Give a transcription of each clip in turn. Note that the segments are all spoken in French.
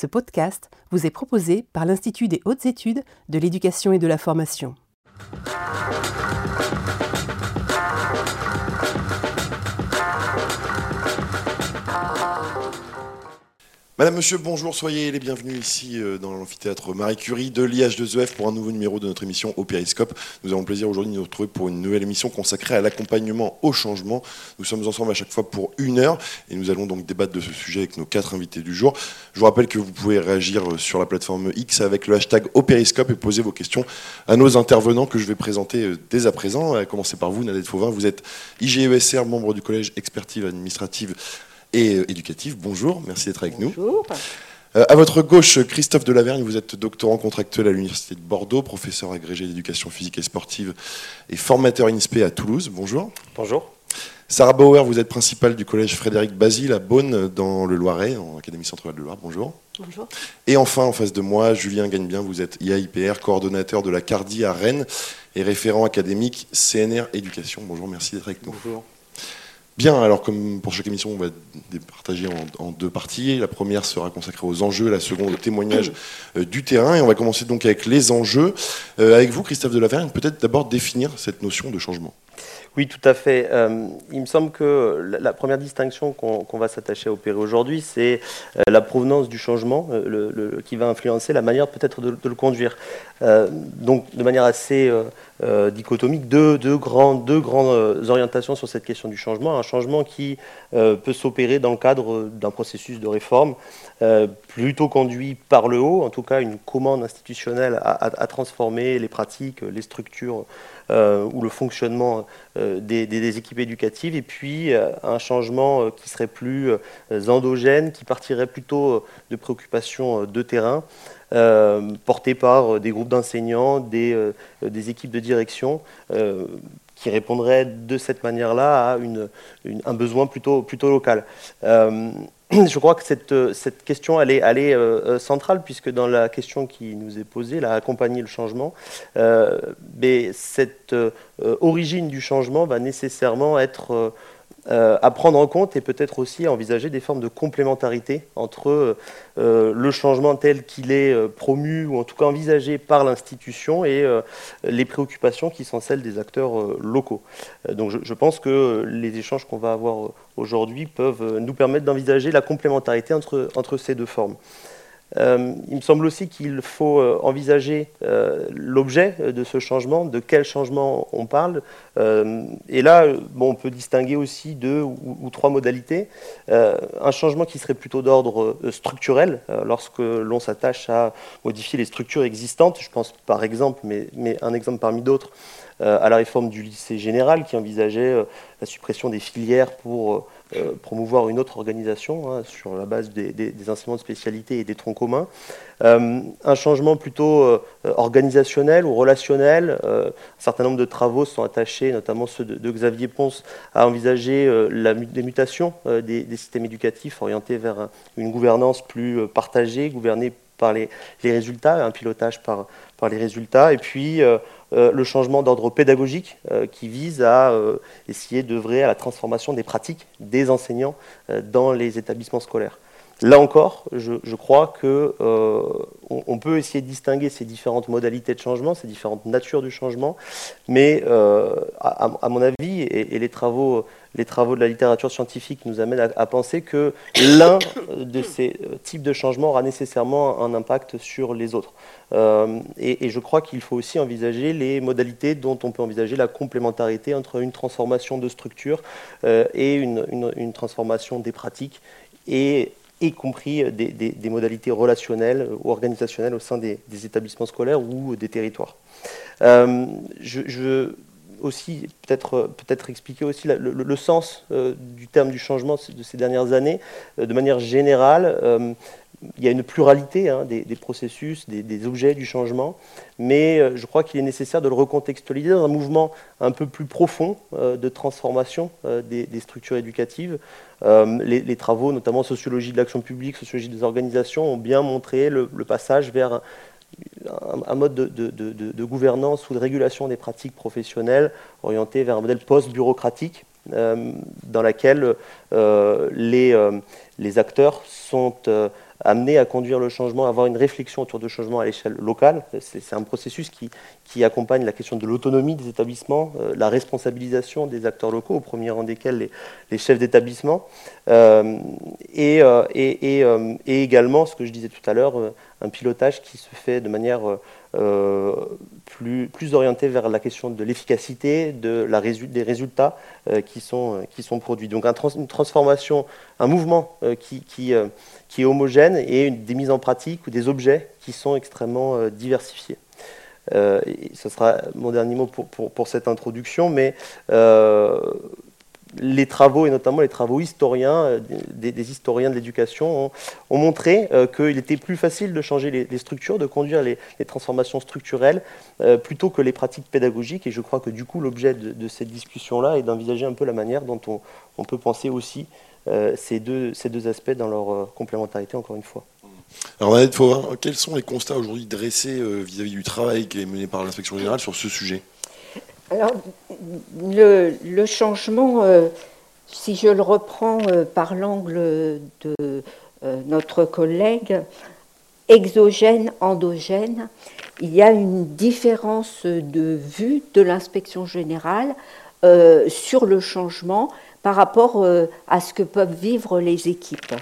Ce podcast vous est proposé par l'Institut des hautes études de l'éducation et de la formation. Madame, Monsieur, bonjour, soyez les bienvenus ici euh, dans l'amphithéâtre Marie Curie de l'IH2EF pour un nouveau numéro de notre émission au Périscope. Nous avons le plaisir aujourd'hui de nous retrouver pour une nouvelle émission consacrée à l'accompagnement au changement. Nous sommes ensemble à chaque fois pour une heure et nous allons donc débattre de ce sujet avec nos quatre invités du jour. Je vous rappelle que vous pouvez réagir euh, sur la plateforme X avec le hashtag au et poser vos questions à nos intervenants que je vais présenter euh, dès à présent. À commencer par vous, Nadette Fauvin. Vous êtes IGESR, membre du collège expertise administrative et euh, éducative. Bonjour, merci d'être avec nous. Bonjour. Euh, à votre gauche, Christophe Delavergne, vous êtes doctorant contractuel à l'Université de Bordeaux, professeur agrégé d'éducation physique et sportive et formateur INSPE à Toulouse. Bonjour. Bonjour. Sarah Bauer, vous êtes principale du collège Frédéric Basile à Beaune, dans le Loiret, en Académie centrale de Loire. Bonjour. Bonjour. Et enfin, en face de moi, Julien Gagnebien, vous êtes IAIPR, coordonnateur de la CARDI à Rennes et référent académique CNR Éducation. Bonjour, merci d'être avec nous. Bonjour. Bien, alors comme pour chaque émission, on va partager en, en, deux parties. La première sera consacrée aux enjeux, la seconde au témoignage euh, du terrain. Et on va commencer donc avec les enjeux. Euh, avec vous, Christophe Delavergne, peut-être d'abord définir cette notion de changement. Oui, tout à fait. Euh, il me semble que la, première distinction qu'on qu va s'attacher à opérer aujourd'hui, c'est euh, la provenance du changement euh, le, qui va influencer la manière peut-être de, le conduire. Donc, de manière assez dichotomique, deux, grandes orientations sur cette question du changement. Un changement qui peut s'opérer dans le cadre d'un processus de réforme plutôt conduit par le haut, en tout cas une commande institutionnelle à, transformer les pratiques, les structures ou le fonctionnement euh, des, équipes éducatives, et puis euh, un changement qui serait plus endogène, qui partirait plutôt de préoccupations de terrain, portées par des groupes d'enseignants, des, équipes de direction qui répondrait de cette manière-là à un besoin plutôt local. Euh, je crois que cette, cette question elle est, elle est euh, centrale puisque dans la question qui nous est posée, là, accompagner le changement, euh, mais cette euh, origine du changement va nécessairement être euh, à prendre en compte et peut-être aussi à envisager des formes de complémentarité entre euh, le changement tel qu'il est euh, promu ou en tout cas envisagé par l'institution et euh, les préoccupations qui sont celles des acteurs euh, locaux. donc je, pense que les échanges qu'on va avoir aujourd'hui peuvent nous permettre d'envisager la complémentarité entre ces deux formes. Euh, il me semble aussi qu'il faut euh, envisager euh, l'objet de ce changement, de quel changement on parle. Et là, bon, on peut distinguer aussi deux ou, trois modalités. Un changement qui serait plutôt d'ordre structurel, lorsque l'on s'attache à modifier les structures existantes. Je pense par exemple, mais un exemple parmi d'autres, à la réforme du lycée général qui envisageait la suppression des filières pour euh, promouvoir une autre organisation hein, sur la base des, des, des, enseignements de spécialité et des troncs communs. Euh, un changement plutôt euh, organisationnel ou relationnel. Un certain nombre de travaux sont attachés, notamment ceux de, Xavier Ponce, à envisager la, des mutations des, systèmes éducatifs orientés vers une gouvernance plus partagée, gouvernée par les, les résultats, un pilotage par, par les résultats. Et puis, euh, le changement d'ordre pédagogique euh, qui vise à euh, essayer d'œuvrer à la transformation des pratiques des enseignants dans les établissements scolaires. Là encore, je, crois euh, on, peut essayer de distinguer ces différentes modalités de changement, ces différentes natures du changement, mais à, mon avis, et, et, les, travaux, les travaux de la littérature scientifique nous amènent à, à penser que l'un de ces types de changements aura nécessairement un impact sur les autres. Euh, et, je crois qu'il faut aussi envisager les modalités dont on peut envisager la complémentarité entre une transformation de structure euh, et une, transformation des pratiques et y compris des, modalités relationnelles ou organisationnelles au sein des, établissements scolaires ou des territoires. Euh, je, je, aussi peut-être peut-être expliquer aussi le, sens du terme du changement de ces dernières années de manière générale il y a une pluralité hein, des, processus, des, objets du changement, mais euh, je crois qu'il est nécessaire de le recontextualiser dans un mouvement un peu plus profond euh, de transformation euh, des, structures éducatives. Les, travaux, notamment sociologie de l'action publique, sociologie des organisations, ont bien montré le, passage vers un, mode de, gouvernance ou de régulation des pratiques professionnelles orienté vers un modèle post-bureaucratique dans lequel les acteurs sont amener à conduire le changement, avoir une réflexion autour du changement à l'échelle locale. C'est un processus qui, qui, accompagne la question de l'autonomie des établissements, euh, la responsabilisation des acteurs locaux, au premier rang desquels les, les chefs d'établissement, euh, et, euh, et, et, également, ce que je disais tout à l'heure, un pilotage qui se fait de manière plus, plus vers la question de l'efficacité, de la des résultats qui, sont, qui sont produits. Donc une transformation, un mouvement qui, qui, est homogène et des mises en pratique ou des objets qui sont extrêmement diversifiés. Et ce sera mon dernier mot pour, pour, cette introduction, mais les travaux, et notamment les travaux historiens, euh, des, historiens de l'éducation, ont, montré euh, qu'il était plus facile de changer les, structures, de conduire les, transformations structurelles, euh, plutôt que les pratiques pédagogiques. Et je crois que du coup, l'objet de, cette discussion-là est d'envisager un peu la manière dont on, peut penser aussi ces, deux, ces deux aspects dans leur complémentarité, encore une fois. Alors, Annette Fauvin, quels sont les constats aujourd'hui dressés vis-à-vis du travail qui est mené par l'inspection générale sur ce sujet? Alors, le, changement, euh, si je le reprends euh, par l'angle de euh, notre collègue, exogène, endogène, il y a une différence de vue de l'inspection générale sur le changement par rapport à ce que peuvent vivre les équipes.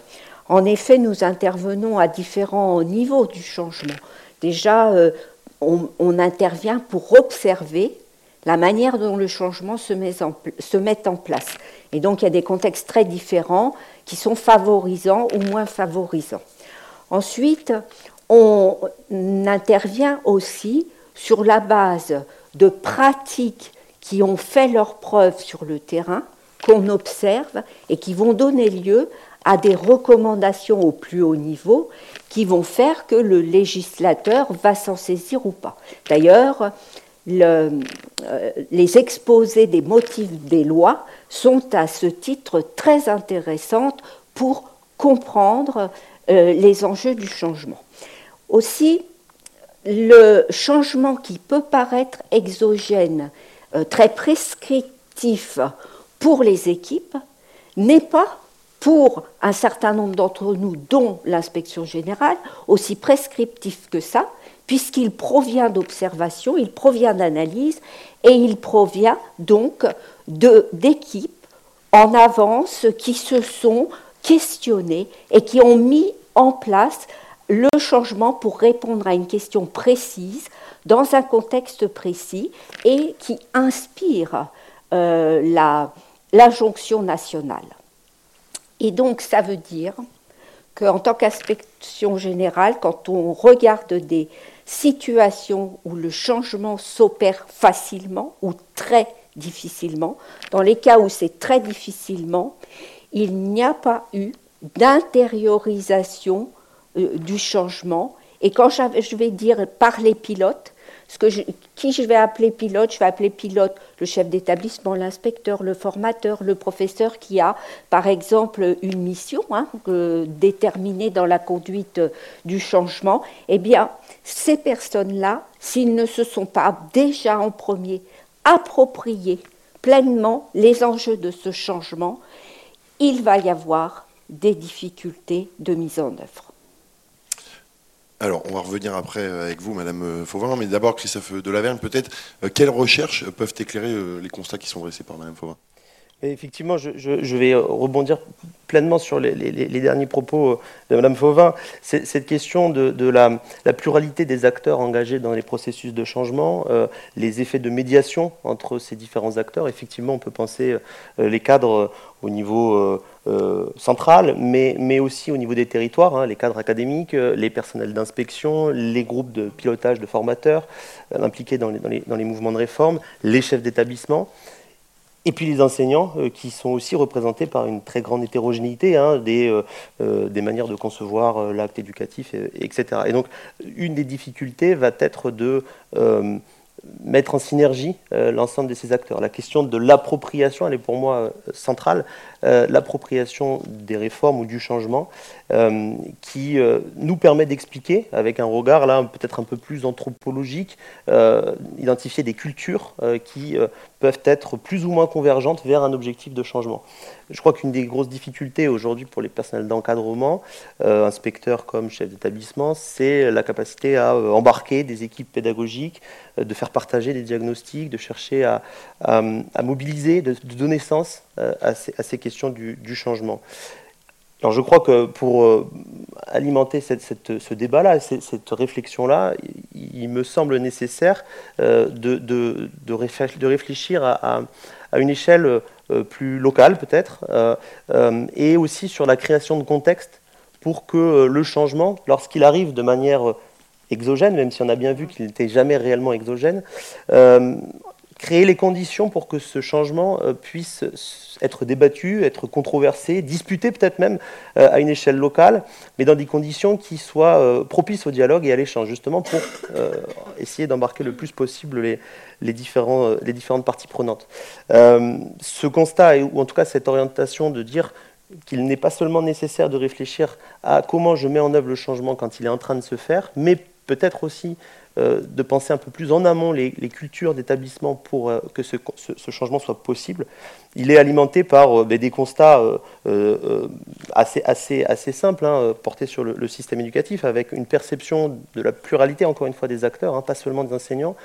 En effet, nous intervenons à différents niveaux du changement. Déjà, on intervient pour observer la manière dont le changement se met, en place. Et donc il y a des contextes très différents qui sont favorisants ou moins favorisants. Ensuite, on intervient aussi sur la base de pratiques qui ont fait leurs preuves sur le terrain, qu'on observe et qui vont donner lieu à des recommandations au plus haut niveau qui vont faire que le législateur va s'en saisir ou pas. D'ailleurs, le, euh, les exposés des motifs des lois sont à ce titre très intéressantes pour comprendre euh, les enjeux du changement. Aussi, le changement qui peut paraître exogène, euh, très prescriptif pour les équipes, n'est pas pour un certain nombre d'entre nous, dont l'inspection générale, aussi prescriptif que ça, puisqu'il provient d'observation, il provient d'analyse et il provient donc d'équipes en avance qui se sont questionnées et qui ont mis en place le changement pour répondre à une question précise dans un contexte précis et qui inspire euh, la, l'injonction nationale. Et donc ça veut dire qu'en tant qu'aspect générale, quand on regarde des situations où le changement s'opère facilement ou très difficilement, dans les cas où c'est très difficilement, il n'y a pas eu d'intériorisation euh, du changement. Et quand je vais dire par les pilotes, qui je vais appeler pilote Je vais appeler pilote le chef d'établissement, l'inspecteur, le formateur, le professeur qui a, par exemple, une mission hein, déterminée dans la conduite du changement. Eh bien, ces personnes-là, s'ils ne se sont pas déjà en premier appropriés pleinement les enjeux de ce changement, il va y avoir des difficultés de mise en œuvre. Alors, on va revenir après avec vous, Madame euh, Fauvin, mais d'abord, Christophe Delavergne, peut-être, euh, quelles recherches peuvent éclairer euh, les constats qui sont dressés par Madame Fauvin? Effectivement, je, vais rebondir pleinement sur les, derniers propos de Mme Fauvin. Cette question de, la, pluralité des acteurs engagés dans les processus de changement, les effets de médiation entre ces différents acteurs, effectivement, on peut penser les cadres au niveau euh, centrale, mais, aussi au niveau des territoires, hein, les cadres académiques, euh, les personnels d'inspection, les groupes de pilotage de formateurs euh, impliqués dans les, mouvements de réforme, les chefs d'établissement. Et puis les enseignants qui sont aussi représentés par une très grande hétérogénéité hein, des, des, manières de concevoir l'acte éducatif, etc. Et donc une des difficultés va être de mettre en synergie euh, l'ensemble de ces acteurs. La question de l'appropriation, elle est pour moi euh, centrale, euh, l'appropriation des réformes ou du changement, qui nous permet d'expliquer, avec un regard là peut-être un peu plus anthropologique, identifier des cultures qui peuvent être plus ou moins convergentes vers un objectif de changement. je crois qu'une des grosses difficultés aujourd'hui pour les personnels d'encadrement, euh, inspecteurs comme chefs d'établissement, c'est la capacité à euh, embarquer des équipes pédagogiques, euh, de faire partager des diagnostics, de chercher à, mobiliser, de, donner sens à ces, questions du, changement. Alors je crois que pour alimenter ce débat-là, cette, réflexion-là, il, me semble nécessaire de, réfléchir à, à une échelle euh, plus locale peut-être, euh, euh, et aussi sur la création de contexte pour que le changement, lorsqu'il arrive de manière exogène, même si on a bien vu qu'il n'était jamais réellement exogène, créer les conditions pour que ce changement puisse être débattu, être controversé, disputé peut-être même à une échelle locale, mais dans des conditions qui soient propices au dialogue et à l'échange, justement pour essayer d'embarquer le plus possible les, euh, différentes parties prenantes. Euh, ce constat, ou en tout cas cette orientation de dire qu'il n'est pas seulement nécessaire de réfléchir à comment je mets en œuvre le changement quand il est en train de se faire, mais peut-être aussi euh, de penser un peu plus en amont les, cultures d'établissement pour que ce, changement soit possible. Il est alimenté par ben, des constats assez, simples, hein, portés sur le, système éducatif, avec une perception de la pluralité, encore une fois, des acteurs, hein, pas seulement des enseignants,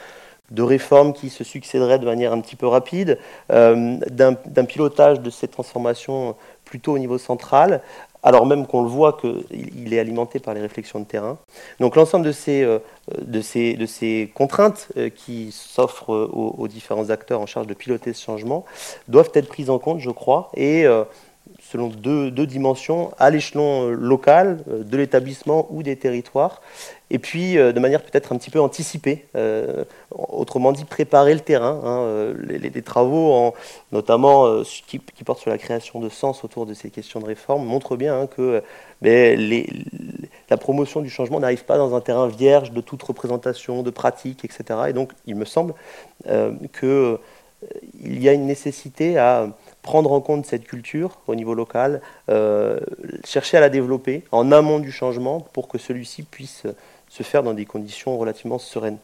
de réformes qui se succéderaient de manière un petit peu rapide, euh, d'un pilotage de ces transformations plutôt au niveau central, alors même qu'on le voit qu'il est alimenté par les réflexions de terrain. Donc l'ensemble de ces, euh, contraintes euh, qui s'offrent aux, différents acteurs en charge de piloter ce changement doivent être prises en compte, je crois, et selon deux, dimensions, à l'échelon local, de l'établissement ou des territoires, et puis euh, de manière peut-être un petit peu anticipée, euh, autrement dit préparer le terrain. Hein, euh, les, travaux, notamment qui, portent sur la création de sens autour de ces questions de réforme, montrent bien hein, que la promotion du changement n'arrive pas dans un terrain vierge de toute représentation, de pratique, etc. Et donc il me semble qu'il y a une nécessité à prendre en compte cette culture au niveau local, chercher à la développer en amont du changement pour que celui-ci puisse se faire dans des conditions relativement sereines.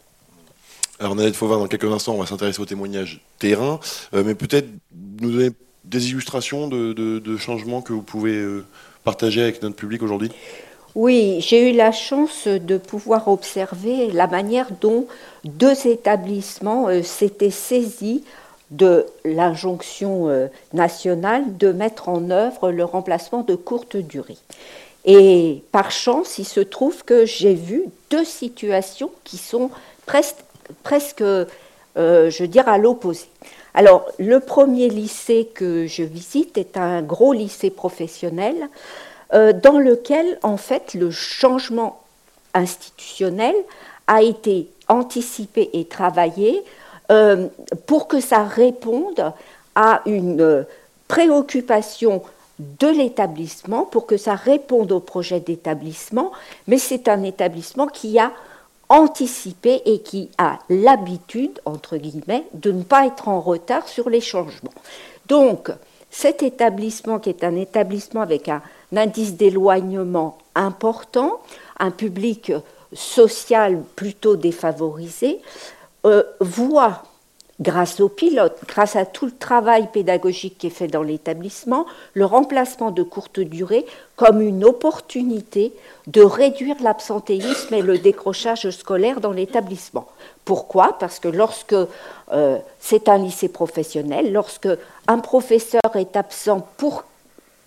Alors Nanette Fauvin, dans quelques instants, on va s'intéresser au témoignage terrain, euh, mais peut-être nous donner des illustrations de, changements que vous pouvez euh, partager avec notre public aujourd'hui? Oui, j'ai eu la chance de pouvoir observer la manière dont deux établissements euh, s'étaient saisis de l'injonction nationale de mettre en œuvre le remplacement de courte durée. Et par chance, il se trouve que j'ai vu deux situations qui sont presque, presque euh, je veux dire, à l'opposé. Alors, le premier lycée que je visite est un gros lycée professionnel euh, dans lequel, en fait, le changement institutionnel a été anticipé et travaillé euh, pour que ça réponde à une préoccupation de l'établissement pour que ça réponde au projet d'établissement, mais c'est un établissement qui a anticipé et qui a l'habitude, entre guillemets, de ne pas être en retard sur les changements. Donc, cet établissement, qui est un établissement avec un, indice d'éloignement important, un public social plutôt défavorisé, euh, voit grâce aux pilotes, grâce à tout le travail pédagogique qui est fait dans l'établissement, le remplacement de courte durée comme une opportunité de réduire l'absentéisme et le décrochage scolaire dans l'établissement. Pourquoi? Parce que lorsque euh, c'est un lycée professionnel, lorsque un professeur est absent pour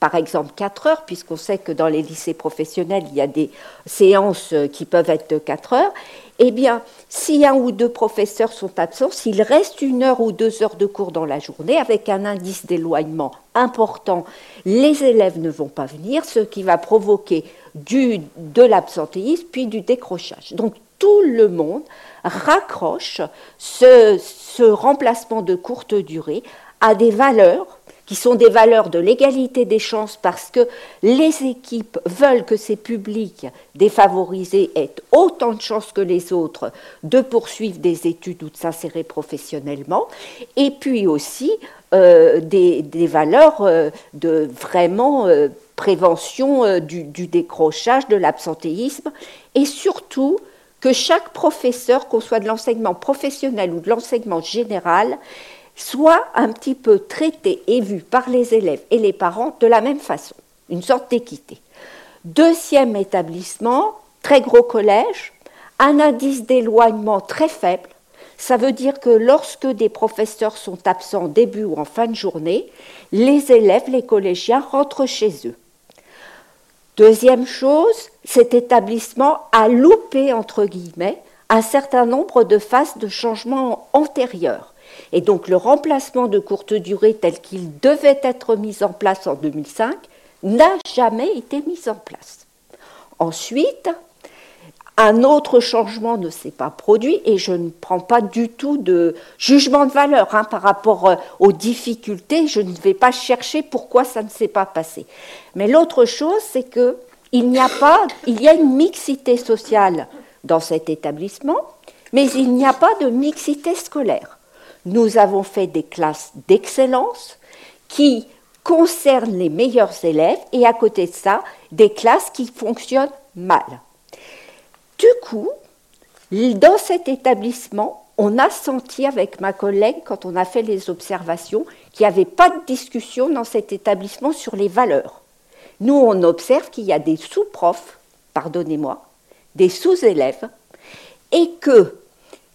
par exemple 4 heures, puisqu'on sait que dans les lycées professionnels, il y a des séances qui peuvent être de 4 heures, eh bien, si un ou deux professeurs sont absents, s'il reste une heure ou deux heures de cours dans la journée, avec un indice d'éloignement important, les élèves ne vont pas venir, ce qui va provoquer du, de l'absentéisme puis du décrochage. Donc, tout le monde raccroche ce, ce remplacement de courte durée à des valeurs qui sont des valeurs de l'égalité des chances parce que les équipes veulent que ces publics défavorisés aient autant de chances que les autres de poursuivre des études ou de s'insérer professionnellement, et puis aussi euh, des, valeurs euh, de vraiment euh, prévention du, du décrochage, de l'absentéisme, et surtout que chaque professeur, qu'on soit de l'enseignement professionnel ou de l'enseignement général, soit un petit peu traité et vu par les élèves et les parents de la même façon, une sorte d'équité. Deuxième établissement, très gros collège, un indice d'éloignement très faible. Ça veut dire que lorsque des professeurs sont absents début ou en fin de journée, les élèves, les collégiens rentrent chez eux. Deuxième chose, cet établissement a loupé, entre guillemets, un certain nombre de phases de changement antérieures. Et donc le remplacement de courte durée tel qu'il devait être mis en place en 2005 n'a jamais été mis en place. Ensuite, un autre changement ne s'est pas produit et je ne prends pas du tout de jugement de valeur hein, par rapport euh, aux difficultés. Je ne vais pas chercher pourquoi ça ne s'est pas passé. Mais l'autre chose, c'est que il n'y a pas, il y a une mixité sociale dans cet établissement, mais il n'y a pas de mixité scolaire. Nous avons fait des classes d'excellence qui concernent les meilleurs élèves et à côté de ça, des classes qui fonctionnent mal. Du coup, dans cet établissement, on a senti avec ma collègue, quand on a fait les observations, qu'il n'y avait pas de discussion dans cet établissement sur les valeurs. Nous, on observe qu'il y a des sous-profs, pardonnez-moi, des sous-élèves, et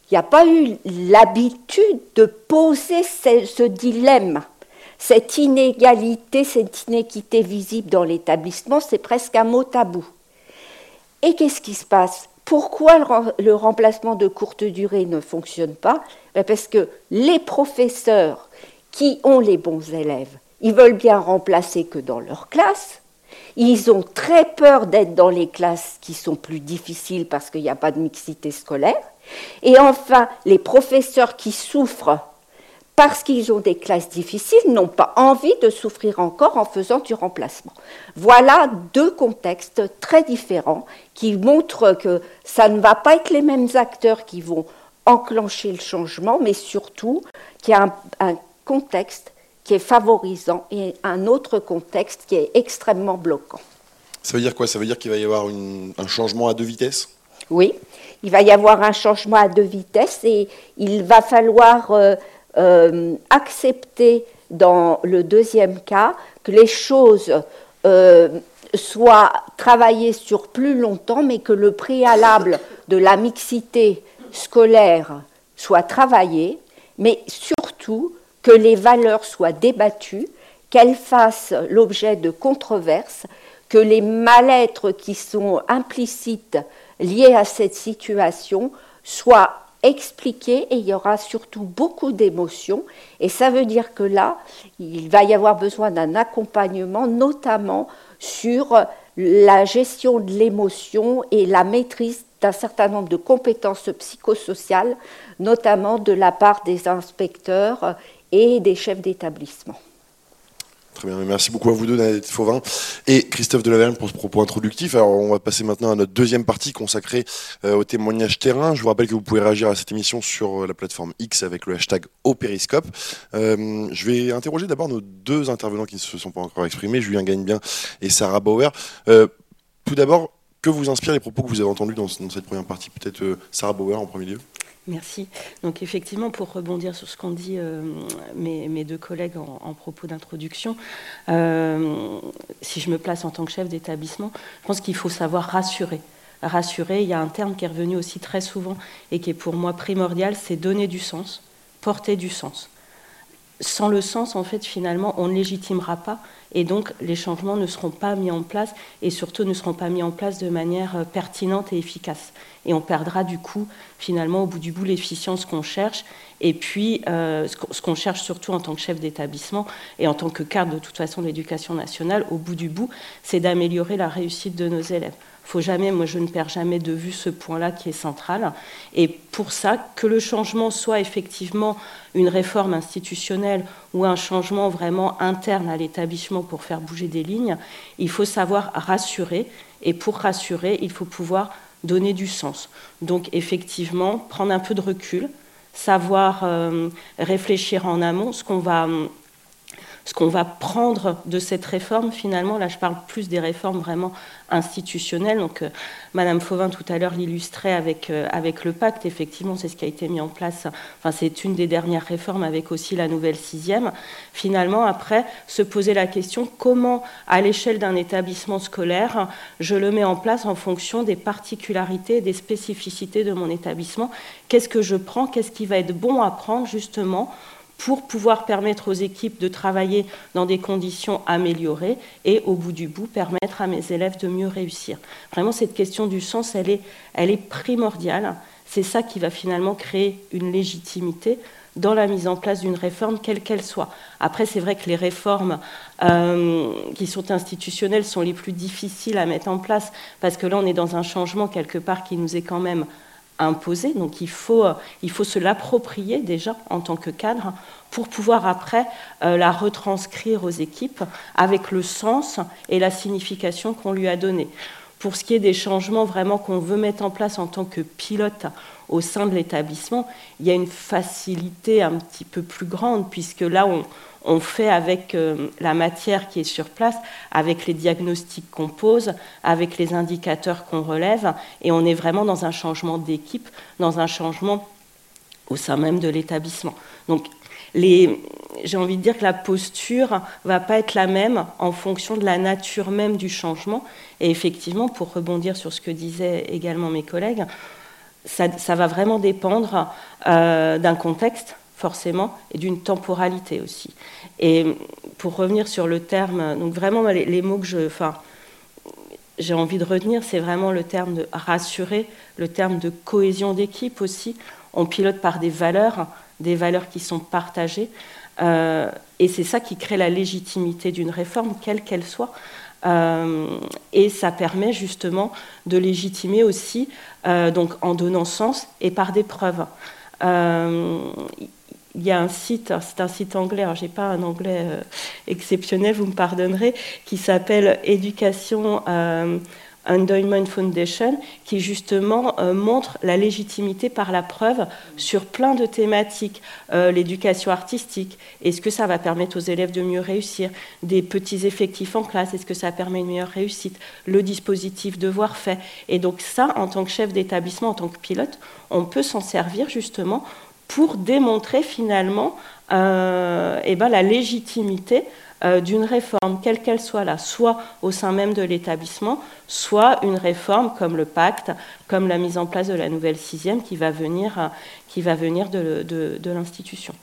qu'il n'y a pas eu l'habitude de poser ce dilemme cette inégalité, cette inéquité visible dans l'établissement, c'est presque un mot tabou. Et qu'est-ce qui se passe? Pourquoi le remplacement de courte durée ne fonctionne pas? Ben Parce que les professeurs qui ont les bons élèves, ils veulent bien remplacer que dans leur classe. Ils ont très peur d'être dans les classes qui sont plus difficiles parce qu'il n'y a pas de mixité scolaire. Et enfin, les professeurs qui souffrent parce qu'ils ont des classes difficiles, n'ont pas envie de souffrir encore en faisant du remplacement. Voilà deux contextes très différents qui montrent que ça ne va pas être les mêmes acteurs qui vont enclencher le changement, mais surtout qu'il y a un, contexte qui est favorisant et un autre contexte qui est extrêmement bloquant. Ça veut dire quoi? Ça veut dire qu'il va y avoir un changement à deux vitesses? Oui, il va y avoir un changement à deux vitesses et il va falloir... Euh, euh, accepter dans le deuxième cas que les choses euh, soient travaillées sur plus longtemps, mais que le préalable de la mixité scolaire soit travaillé, mais surtout que les valeurs soient débattues, qu'elles fassent l'objet de controverses, que les mal-être qui sont implicites liés à cette situation soient expliquer et il y aura surtout beaucoup d'émotions. Et ça veut dire que là, il va y avoir besoin d'un accompagnement, notamment sur la gestion de l'émotion et la maîtrise d'un certain nombre de compétences psychosociales, notamment de la part des inspecteurs et des chefs d'établissement. Très bien, merci beaucoup à vous deux, Nadette Fauvin et Christophe Delavergne pour ce propos introductif. Alors, on va passer maintenant à notre deuxième partie consacrée euh, au témoignage terrain. Je vous rappelle que vous pouvez réagir à cette émission sur euh, la plateforme X avec le hashtag Opériscope. Euh, je vais interroger d'abord nos deux intervenants qui ne se sont pas encore exprimés, Julien Gagnebien et Sarah Bauer. tout d'abord, que vous inspirent les propos que vous avez entendus dans cette première partie? Peut-être Sarah Bauer en premier lieu Merci. Donc effectivement, pour rebondir sur ce qu'ont dit euh, mes, deux collègues en, propos d'introduction, euh, si je me place en tant que chef d'établissement, je pense qu'il faut savoir rassurer. Rassurer, il y a un terme qui est revenu aussi très souvent et qui est pour moi primordial, c'est donner du sens, porter du sens. Sans le sens, en fait, finalement, on ne légitimera pas et donc les changements ne seront pas mis en place et surtout ne seront pas mis en place de manière euh, pertinente et efficace. Et on perdra du coup finalement au bout du bout l'efficience qu'on cherche et puis euh, ce qu'on cherche surtout en tant que chef d'établissement et en tant que cadre de toute façon de l'éducation nationale, au bout du bout, c'est d'améliorer la réussite de nos élèves faut jamais, moi je ne perds jamais de vue ce point-là qui est central. Et pour ça, que le changement soit effectivement une réforme institutionnelle ou un changement vraiment interne à l'établissement pour faire bouger des lignes, il faut savoir rassurer. Et pour rassurer, il faut pouvoir donner du sens. Donc effectivement, prendre un peu de recul, savoir euh, réfléchir en amont, ce qu'on va ce qu'on va prendre de cette réforme finalement. Là, je parle plus des réformes vraiment institutionnelles. Donc, euh, Madame Fauvin tout à l'heure l'illustrait avec, euh, avec le pacte. Effectivement, c'est ce qui a été mis en place. Enfin, c'est une des dernières réformes avec aussi la nouvelle sixième. Finalement, après, se poser la question comment, à l'échelle d'un établissement scolaire, je le mets en place en fonction des particularités, des spécificités de mon établissement? Qu'est-ce que je prends? Qu'est-ce qui va être bon à prendre justement pour pouvoir permettre aux équipes de travailler dans des conditions améliorées et au bout du bout permettre à mes élèves de mieux réussir. Vraiment, cette question du sens, elle est, primordiale. C'est ça qui va finalement créer une légitimité dans la mise en place d'une réforme, quelle qu'elle soit. Après, c'est vrai que les réformes euh, qui sont institutionnelles sont les plus difficiles à mettre en place, parce que là, on est dans un changement quelque part qui nous est quand même imposé. Donc il faut, euh, il faut se l'approprier déjà en tant que cadre pour pouvoir après euh, la retranscrire aux équipes avec le sens et la signification qu'on lui a donnée. Pour ce qui est des changements vraiment qu'on veut mettre en place en tant que pilote au sein de l'établissement, il y a une facilité un petit peu plus grande puisque là on, on fait avec euh, la matière qui est sur place, avec les diagnostics qu'on pose, avec les indicateurs qu'on relève, et on est vraiment dans un changement d'équipe, dans un changement au sein même de l'établissement. Donc, j'ai envie de dire que la posture va pas être la même en fonction de la nature même du changement. Et effectivement, pour rebondir sur ce que disaient également mes collègues, ça, va vraiment dépendre euh, d'un contexte, forcément, et d'une temporalité aussi. Et pour revenir sur le terme, donc vraiment les, mots que je, enfin, j'ai envie de retenir, c'est vraiment le terme de rassurer, le terme de cohésion d'équipe aussi. On pilote par des valeurs, des valeurs qui sont partagées, euh, et c'est ça qui crée la légitimité d'une réforme, quelle qu'elle soit. Euh, et ça permet justement de légitimer aussi, euh, donc en donnant sens et par des preuves il y a un site, c'est un site anglais, alors j'ai pas un anglais euh, exceptionnel, vous me pardonnerez, qui s'appelle Education euh, Endowment Foundation, qui justement euh, montre la légitimité par la preuve sur plein de thématiques. L'éducation artistique, est-ce que ça va permettre aux élèves de mieux réussir? Des petits effectifs en classe, est-ce que ça permet une meilleure réussite? Le dispositif devoir fait. Et donc ça, en tant que chef d'établissement, en tant que pilote, on peut s'en servir justement pour démontrer finalement euh, eh ben, la légitimité euh, d'une réforme, quelle qu'elle soit là, soit au sein même de l'établissement, soit une réforme comme le pacte, comme la mise en place de la nouvelle sixième qui va venir, euh, qui va venir de, de l'institution.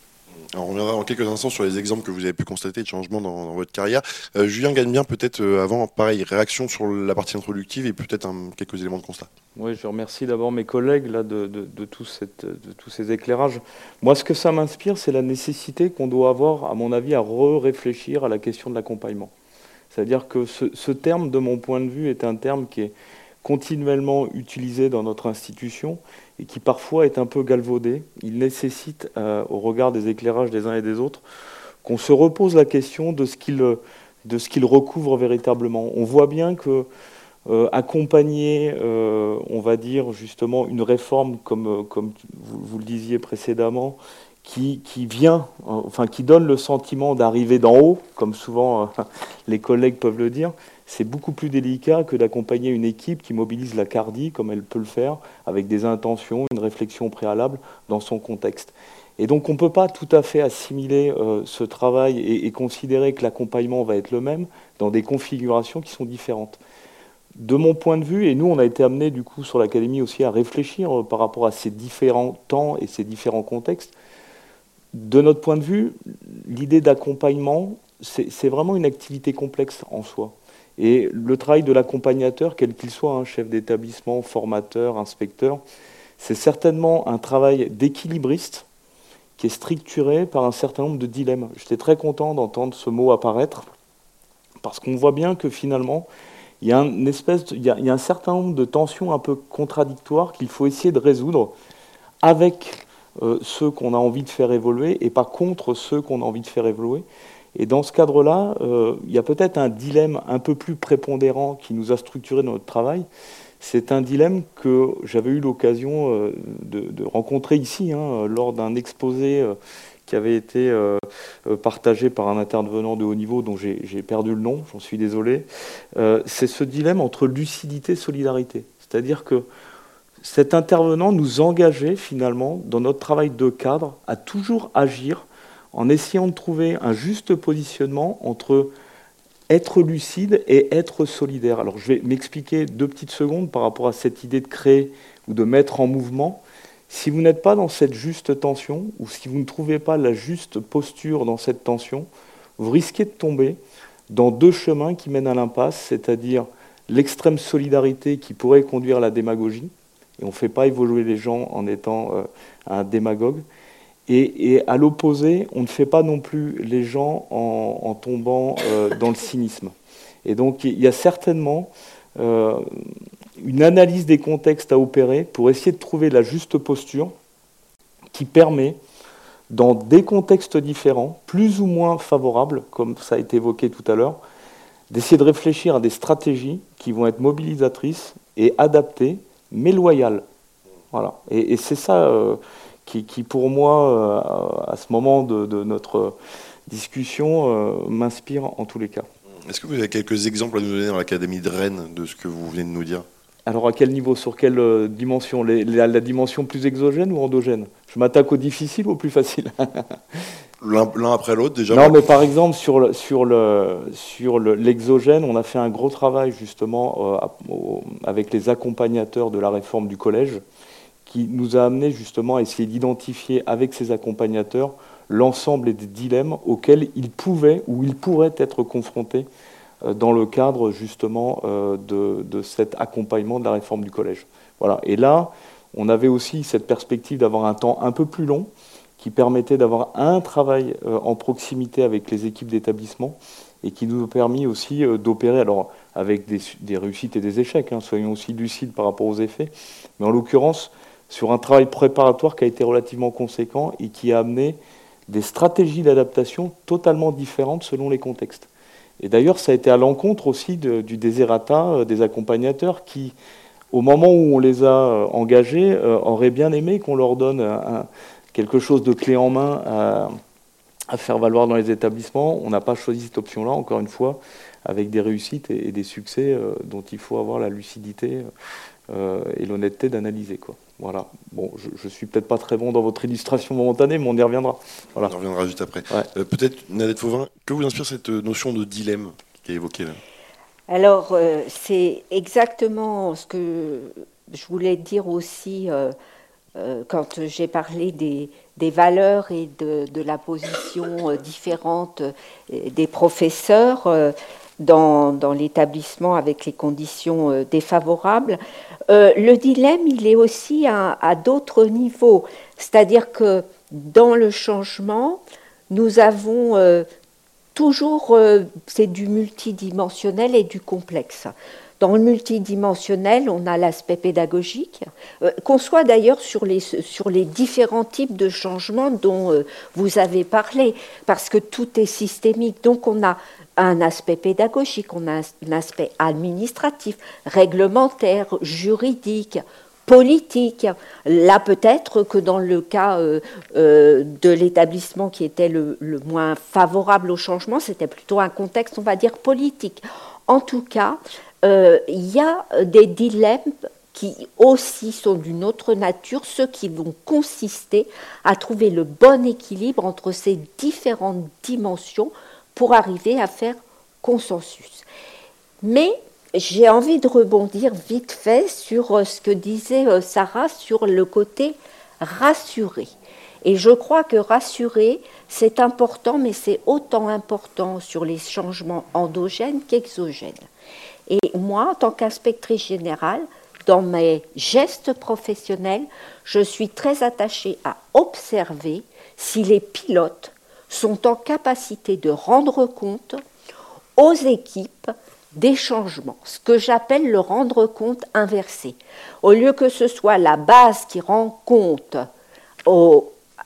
On reviendra en quelques instants sur les exemples que vous avez pu constater de changements dans, votre carrière. Euh, Julien gagne bien peut-être euh, avant, pareil, réaction sur la partie introductive et peut-être quelques éléments de constat. Oui, je remercie d'abord mes collègues là, de, tout cette, de, tous ces éclairages. Moi, ce que ça m'inspire, c'est la nécessité qu'on doit avoir, à mon avis, à re-réfléchir à la question de l'accompagnement. C'est-à-dire que ce terme, de mon point de vue, est un terme qui est continuellement utilisé dans notre institution et qui parfois est un peu galvaudé. Il nécessite, euh, au regard des éclairages des uns et des autres, qu'on se repose la question de ce qu'il recouvre véritablement. On voit bien que euh, accompagner, euh, on va dire justement une réforme comme vous, le disiez précédemment, qui, vient, enfin qui donne le sentiment d'arriver d'en haut, comme souvent les collègues peuvent le dire, c'est beaucoup plus délicat que d'accompagner une équipe qui mobilise la cardie, comme elle peut le faire, avec des intentions, une réflexion préalable dans son contexte. Et donc on ne peut pas tout à fait assimiler euh, ce travail et, considérer que l'accompagnement va être le même dans des configurations qui sont différentes. De mon point de vue, et nous on a été amené du coup sur l'académie aussi à réfléchir euh, par rapport à ces différents temps et ces différents contextes, de notre point de vue, l'idée d'accompagnement, c'est vraiment une activité complexe en soi. Et le travail de l'accompagnateur, quel qu'il soit, hein, chef d'établissement, formateur, inspecteur, c'est certainement un travail d'équilibriste qui est structuré par un certain nombre de dilemmes. J'étais très content d'entendre ce mot apparaître, parce qu'on voit bien que finalement, il y, a un espèce a, un certain nombre de tensions un peu contradictoires qu'il faut essayer de résoudre avec euh, ceux qu'on a envie de faire évoluer et pas contre ceux qu'on a envie de faire évoluer. Et dans ce cadre-là, euh, il y a peut-être un dilemme un peu plus prépondérant qui nous a structuré notre travail. C'est un dilemme que j'avais eu l'occasion euh, de, rencontrer ici, hein, lors d'un exposé euh, qui avait été partagé par un intervenant de haut niveau dont j'ai perdu le nom, j'en suis désolé. C'est ce dilemme entre lucidité et solidarité. C'est-à-dire que cet intervenant nous engageait finalement dans notre travail de cadre à toujours agir en essayant de trouver un juste positionnement entre être lucide et être solidaire. Alors je vais m'expliquer deux petites secondes par rapport à cette idée de créer ou de mettre en mouvement. Si vous n'êtes pas dans cette juste tension, ou si vous ne trouvez pas la juste posture dans cette tension, vous risquez de tomber dans deux chemins qui mènent à l'impasse, c'est-à-dire l'extrême solidarité qui pourrait conduire à la démagogie, et on ne fait pas évoluer les gens en étant euh, un démagogue, et, à l'opposé, on ne fait pas non plus les gens en, tombant euh, dans le cynisme. Et donc il y a certainement euh, une analyse des contextes à opérer pour essayer de trouver la juste posture qui permet, dans des contextes différents, plus ou moins favorables, comme ça a été évoqué tout à l'heure, d'essayer de réfléchir à des stratégies qui vont être mobilisatrices et adaptées, mais loyales. Voilà. Et, c'est ça euh, qui, pour moi, euh, à ce moment de, notre discussion, euh, m'inspire en tous les cas. Est-ce que vous avez quelques exemples à nous donner dans l'Académie de Rennes de ce que vous venez de nous dire? Alors à quel niveau? Sur quelle euh, dimension? La, dimension plus exogène ou endogène? Je m'attaque au difficile ou au plus facile? L'un après l'autre déjà Non, mais par exemple, sur, le, sur, le, sur l'exogène, on a fait un gros travail justement euh, avec les accompagnateurs de la réforme du collège, qui nous a amené justement à essayer d'identifier avec ces accompagnateurs l'ensemble des dilemmes auxquels ils pouvaient ou ils pourraient être confrontés euh, dans le cadre justement euh, de, cet accompagnement de la réforme du collège. Voilà. Et là, on avait aussi cette perspective d'avoir un temps un peu plus long qui permettait d'avoir un travail euh, en proximité avec les équipes d'établissement et qui nous a permis aussi d'opérer, alors avec des, réussites et des échecs, hein, soyons aussi lucides par rapport aux effets, mais en l'occurrence sur un travail préparatoire qui a été relativement conséquent et qui a amené des stratégies d'adaptation totalement différentes selon les contextes. Et d'ailleurs, ça a été à l'encontre aussi du désirata euh, des accompagnateurs qui, au moment où on les a euh, engagés, euh, auraient bien aimé qu'on leur donne quelque chose de clé en main à, faire valoir dans les établissements. On n'a pas choisi cette option-là, encore une fois, avec des réussites et, des succès dont il faut avoir la lucidité et l'honnêteté d'analyser. Voilà. Bon, je, ne suis peut-être pas très bon dans votre illustration momentanée, mais on y reviendra. Voilà. On y reviendra juste après. Euh, peut-être, Nadette Fauvin, que vous inspire cette notion de dilemme qui est évoquée là? Alors, euh, c'est exactement ce que je voulais dire aussi euh, quand j'ai parlé des, valeurs et de, de la position différente des professeurs dans, l'établissement avec les conditions euh, défavorables. Euh, le dilemme, il est aussi à, d'autres niveaux. C'est-à-dire que dans le changement, nous avons euh, toujours, c'est du multidimensionnel et du complexe. Dans le multidimensionnel, on a l'aspect pédagogique, qu'on soit d'ailleurs sur les, différents types de changements dont vous avez parlé, parce que tout est systémique. Donc on a un aspect pédagogique, on a un aspect administratif, réglementaire, juridique, politique. Là, peut-être que dans le cas euh, euh, de l'établissement qui était le, moins favorable au changement, c'était plutôt un contexte, on va dire, politique. En tout cas, euh, il y a des dilemmes qui aussi sont d'une autre nature, ceux qui vont consister à trouver le bon équilibre entre ces différentes dimensions pour arriver à faire consensus. Mais j'ai envie de rebondir vite fait sur euh, ce que disait euh, Sarah sur le côté rassuré. Et je crois que rassurer, c'est important, mais c'est autant important sur les changements endogènes qu'exogènes. Et moi, en tant qu'inspectrice générale, dans mes gestes professionnels, je suis très attachée à observer si les pilotes sont en capacité de rendre compte aux équipes des changements, ce que j'appelle le rendre compte inversé. Au lieu que ce soit la base qui rend compte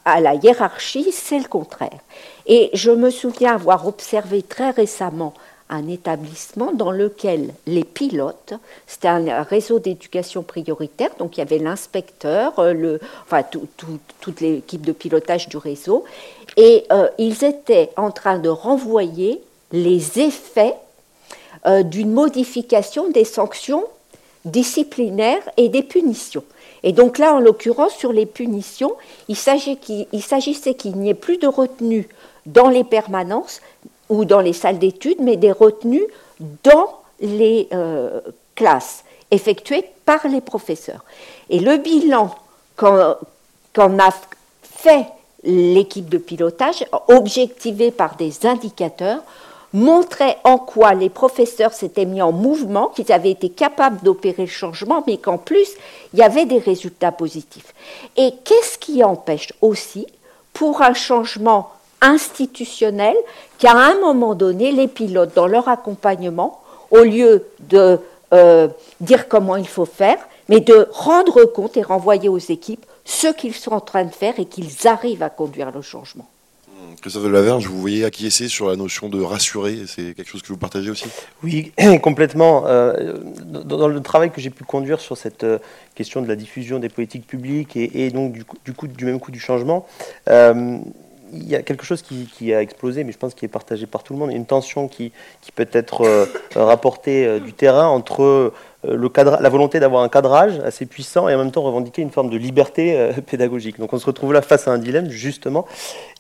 à la hiérarchie, c'est le contraire. Et je me souviens avoir observé très récemment un établissement dans lequel les pilotes, c'était un réseau d'éducation prioritaire, donc il y avait l'inspecteur, enfin toute l'équipe de pilotage du réseau, et ils étaient en train de renvoyer les effets d'une modification des sanctions disciplinaires et des punitions. Et donc là, en l'occurrence, sur les punitions, il s'agissait qu'il n'y ait plus de retenue dans les permanences ou dans les salles d'études, mais des retenues dans les euh, classes effectuées par les professeurs. Et le bilan qu'en a fait l'équipe de pilotage, objectivé par des indicateurs, montrait en quoi les professeurs s'étaient mis en mouvement, qu'ils avaient été capables d'opérer le changement, mais qu'en plus, il y avait des résultats positifs. Et qu'est-ce qui empêche aussi, pour un changement institutionnel, qu'à un moment donné, les pilotes, dans leur accompagnement, au lieu de euh, dire comment il faut faire, mais de rendre compte et renvoyer aux équipes ce qu'ils sont en train de faire et qu'ils arrivent à conduire le changement. Christophe de Laverge, vous voyez acquiescer sur la notion de rassurer, c'est quelque chose que vous partagez aussi? Oui, complètement. Euh, dans le travail que j'ai pu conduire sur cette euh, question de la diffusion des politiques publiques et, donc du, coup, du, même coup du changement, euh, il y a quelque chose qui, a explosé, mais je pense qu'il est partagé par tout le monde, une tension qui, peut être rapportée du terrain entre euh, le cadre, la volonté d'avoir un cadrage assez puissant et en même temps revendiquer une forme de liberté euh, pédagogique. Donc on se retrouve là face à un dilemme, justement.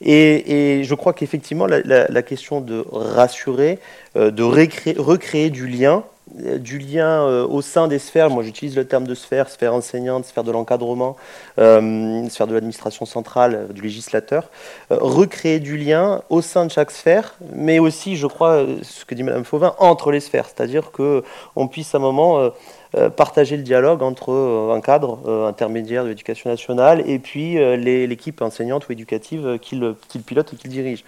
Et, je crois qu'effectivement, la, question de rassurer, euh, de recréer du lien, du lien au sein des sphères, moi j'utilise le terme de sphère, sphère enseignante, sphère de l'encadrement, sphère de l'administration centrale, du législateur, recréer du lien au sein de chaque sphère, mais aussi, je crois, ce que dit Mme Fauvin, entre les sphères, c'est-à-dire qu'on puisse à un moment euh, euh, partager le dialogue entre euh, un cadre intermédiaire de l'éducation nationale et puis l'équipe enseignante ou éducative qui le, pilote et qui le dirige.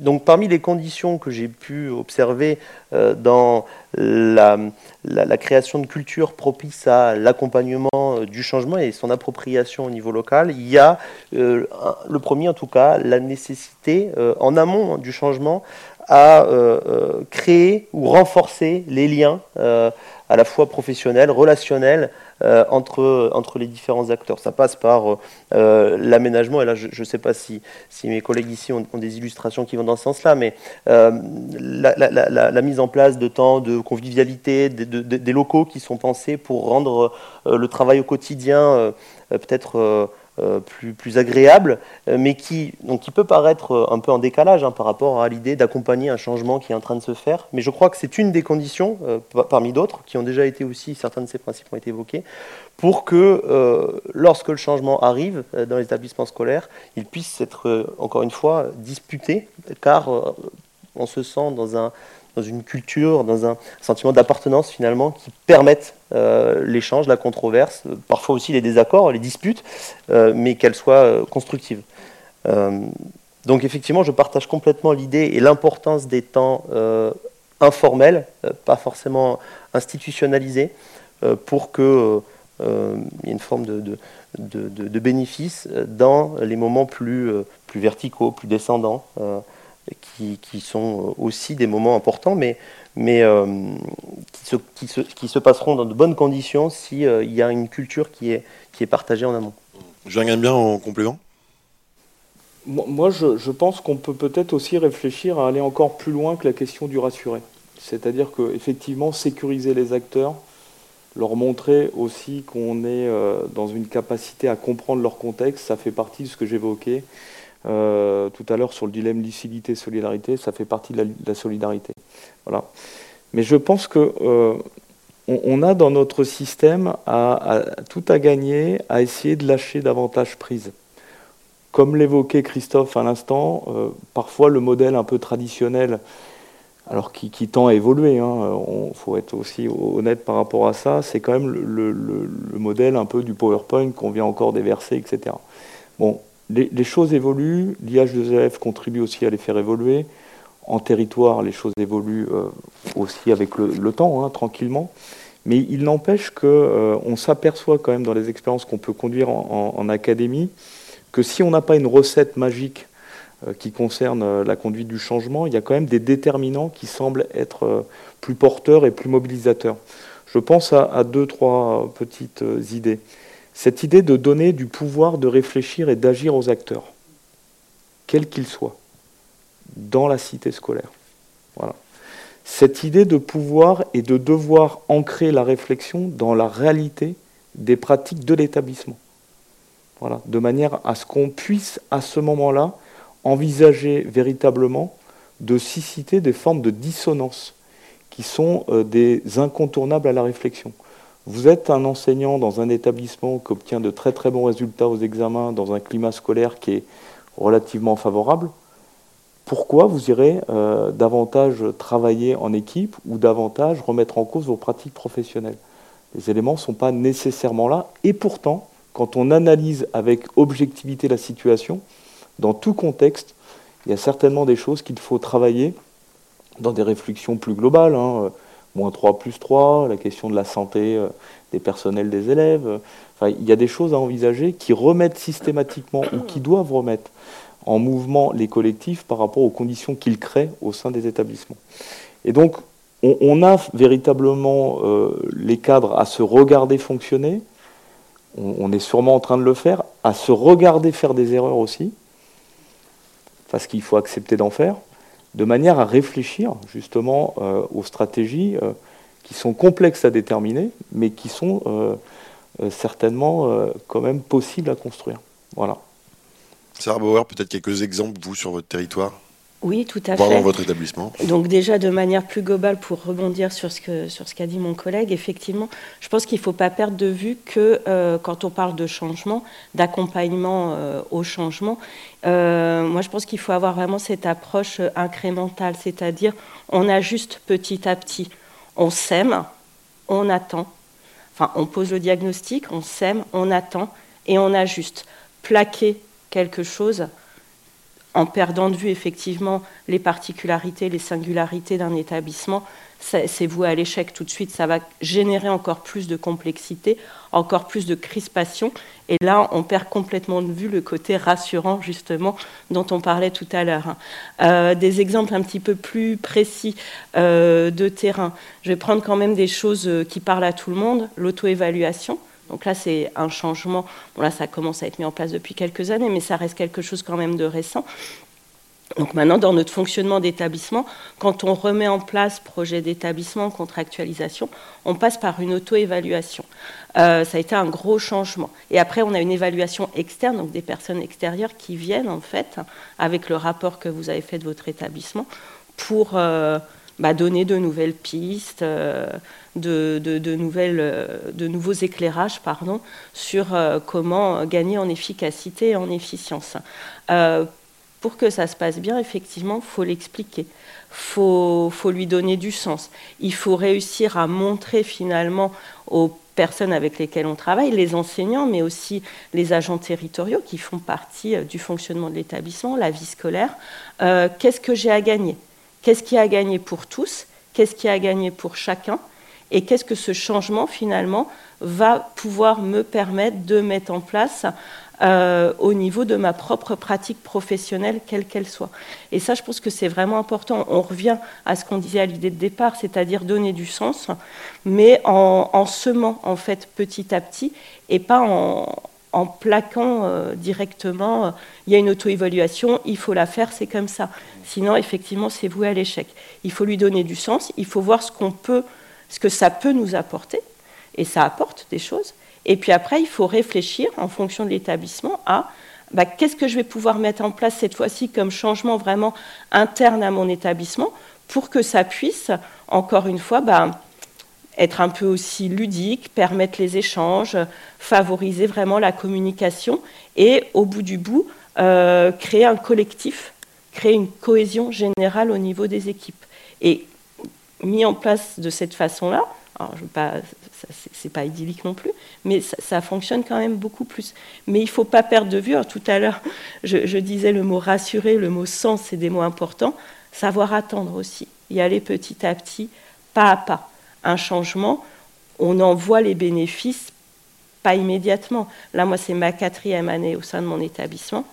donc parmi les conditions que j'ai pu observer dans la, la, création de culture propice à l'accompagnement du changement et son appropriation au niveau local, il y a le premier en tout cas, la nécessité en amont du changement à créer ou renforcer les liens à la fois professionnel, relationnel euh, entre, entre les différents acteurs. Ça passe par euh, l'aménagement, et là je ne sais pas si, si mes collègues ici ont, des illustrations qui vont dans ce sens-là, mais euh, la, mise en place de temps de convivialité, des locaux qui sont pensés pour rendre le travail au quotidien peut-être euh, plus, plus agréable, euh, mais qui, donc, qui peut paraître euh, un peu en décalage hein, par rapport à l'idée d'accompagner un changement qui est en train de se faire. Mais je crois que c'est une des conditions, parmi d'autres, qui ont déjà été aussi, certains de ces principes ont été évoqués, pour que lorsque le changement arrive dans les établissements scolaires, il puisse être, encore une fois, disputé, car on se sent dans un dans une culture, dans un sentiment d'appartenance finalement qui permettent euh, l'échange, la controverse, euh, parfois aussi les désaccords, les disputes, euh, mais qu'elles soient constructives. donc effectivement, je partage complètement l'idée et l'importance des temps informels, pas forcément institutionnalisés, pour qu'il y ait une forme de, de, dans les moments plus, plus verticaux, plus descendants qui, sont aussi des moments importants, mais, mais euh, qui, se, qui, se, qui, se, passeront dans de bonnes conditions s'il euh, il y a une culture qui est, qui est partagée en amont. Je gagne bien en complément? Moi, je, je pense qu'on peut peut-être aussi réfléchir à aller encore plus loin que la question du rassuré. C'est-à-dire qu'effectivement, sécuriser les acteurs, leur montrer aussi qu'on est euh, dans une capacité à comprendre leur contexte, ça fait partie de ce que j'évoquais euh, tout à l'heure sur le dilemme lucidité-solidarité, ça fait partie de la, solidarité. Voilà. Mais je pense que euh, on, a dans notre système tout à gagner à essayer de lâcher davantage prise. Comme l'évoquait Christophe à l'instant, euh, parfois le modèle un peu traditionnel, alors qui, tend à évoluer, il hein, faut être aussi honnête par rapport à ça, c'est quand même le, le, modèle un peu du PowerPoint qu'on vient encore déverser, etc. Bon, les, choses évoluent, l'IH2EF contribue aussi à les faire évoluer. En territoire, les choses évoluent euh, aussi avec le, temps, hein, tranquillement. Mais il n'empêche qu'on euh, s'aperçoit quand même dans les expériences qu'on peut conduire en, académie que si on n'a pas une recette magique qui concerne la conduite du changement, il y a quand même des déterminants qui semblent être plus porteurs et plus mobilisateurs. Je pense à, deux, trois petites idées. Cette idée de donner du pouvoir de réfléchir et d'agir aux acteurs, quels qu'ils soient, dans la cité scolaire. Voilà. Cette idée de pouvoir et de devoir ancrer la réflexion dans la réalité des pratiques de l'établissement. Voilà, de manière à ce qu'on puisse, à ce moment-là, envisager véritablement de susciter des formes de dissonance qui sont euh, des incontournables à la réflexion. Vous êtes un enseignant dans un établissement qui obtient de très très bons résultats aux examens dans un climat scolaire qui est relativement favorable. Pourquoi vous irez euh, davantage travailler en équipe ou davantage remettre en cause vos pratiques professionnelles? Les éléments ne sont pas nécessairement là. Et pourtant, quand on analyse avec objectivité la situation, dans tout contexte, il y a certainement des choses qu'il faut travailler dans des réflexions plus globales. Hein, moins 3 plus 3, la question de la santé euh, des personnels des élèves. Enfin, il y a des choses à envisager qui remettent systématiquement ou qui doivent remettre en mouvement les collectifs par rapport aux conditions qu'ils créent au sein des établissements. Et donc, on, a véritablement euh, les cadres à se regarder fonctionner, on, est sûrement en train de le faire, à se regarder faire des erreurs aussi, parce qu'il faut accepter d'en faire, de manière à réfléchir justement euh, aux stratégies euh, qui sont complexes à déterminer, mais qui sont euh, certainement quand même possibles à construire. Voilà. Sarah Bauer, peut-être quelques exemples, vous, sur votre territoire? Oui, tout à fait. Dans votre établissement. Donc déjà, de manière plus globale, pour rebondir sur ce que sur ce qu'a dit mon collègue, effectivement, je pense qu'il ne faut pas perdre de vue que euh, quand on parle de changement, d'accompagnement euh, au changement, euh, moi je pense qu'il faut avoir vraiment cette approche incrémentale, c'est-à-dire on ajuste petit à petit, on sème, on attend, enfin on pose le diagnostic, on sème, on attend et on ajuste. Plaquer quelque chose en perdant de vue effectivement les particularités, les singularités d'un établissement, c'est voué à l'échec tout de suite. Ça va générer encore plus de complexité, encore plus de crispation. Et là, on perd complètement de vue le côté rassurant, justement, dont on parlait tout à l'heure. Euh, des exemples un petit peu plus précis euh, de terrain. Je vais prendre quand même des choses euh, qui parlent à tout le monde. L'auto-évaluation. Donc là, c'est un changement. Bon, là, ça commence à être mis en place depuis quelques années, mais ça reste quelque chose quand même de récent. Donc maintenant, dans notre fonctionnement d'établissement, quand on remet en place projet d'établissement, contractualisation, on passe par une auto-évaluation. Euh, ça a été un gros changement. Et après, on a une évaluation externe, donc des personnes extérieures qui viennent en fait avec le rapport que vous avez fait de votre établissement pour euh, bah, donner de nouvelles pistes, euh, euh, de nouveaux éclairages pardon, sur euh, comment gagner en efficacité et en efficience. pour que ça se passe bien, effectivement, il faut l'expliquer. Il faut, faut, lui donner du sens. Il faut réussir à montrer finalement aux personnes avec lesquelles on travaille, les enseignants, mais aussi les agents territoriaux qui font partie du fonctionnement de l'établissement, la vie scolaire, qu'est-ce que j'ai à gagner? Qu'est-ce qui a gagné pour tous? Qu'est-ce qui a gagné pour chacun? Et qu'est-ce que ce changement, finalement, va pouvoir me permettre de mettre en place euh, au niveau de ma propre pratique professionnelle, quelle qu'elle soit? Et ça, je pense que c'est vraiment important. On revient à ce qu'on disait à l'idée de départ, c'est-à-dire donner du sens, mais en, en, semant en fait petit à petit et pas en, en plaquant euh, directement, euh, il y a une auto-évaluation, il faut la faire, c'est comme ça. Sinon, effectivement, c'est voué à l'échec. Il faut lui donner du sens, il faut voir ce qu'on peut, ce que ça peut nous apporter, et ça apporte des choses. Et puis après, il faut réfléchir en fonction de l'établissement à bah, qu'est-ce que je vais pouvoir mettre en place cette fois-ci comme changement vraiment interne à mon établissement pour que ça puisse, encore une fois, bah, être un peu aussi ludique, permettre les échanges, favoriser vraiment la communication et au bout du bout, euh, créer un collectif, créer une cohésion générale au niveau des équipes. Et mis en place de cette façon-là, alors je pas, c'est pas idyllique non plus, mais ça, fonctionne quand même beaucoup plus. Mais il faut pas perdre de vue. tout à l'heure, je, je, disais le mot rassurer, le mot sens, c'est des mots importants. Savoir attendre aussi, y aller petit à petit, pas à pas un changement, on en voit les bénéfices pas immédiatement. Là, moi, c'est ma quatrième année au sein de mon établissement.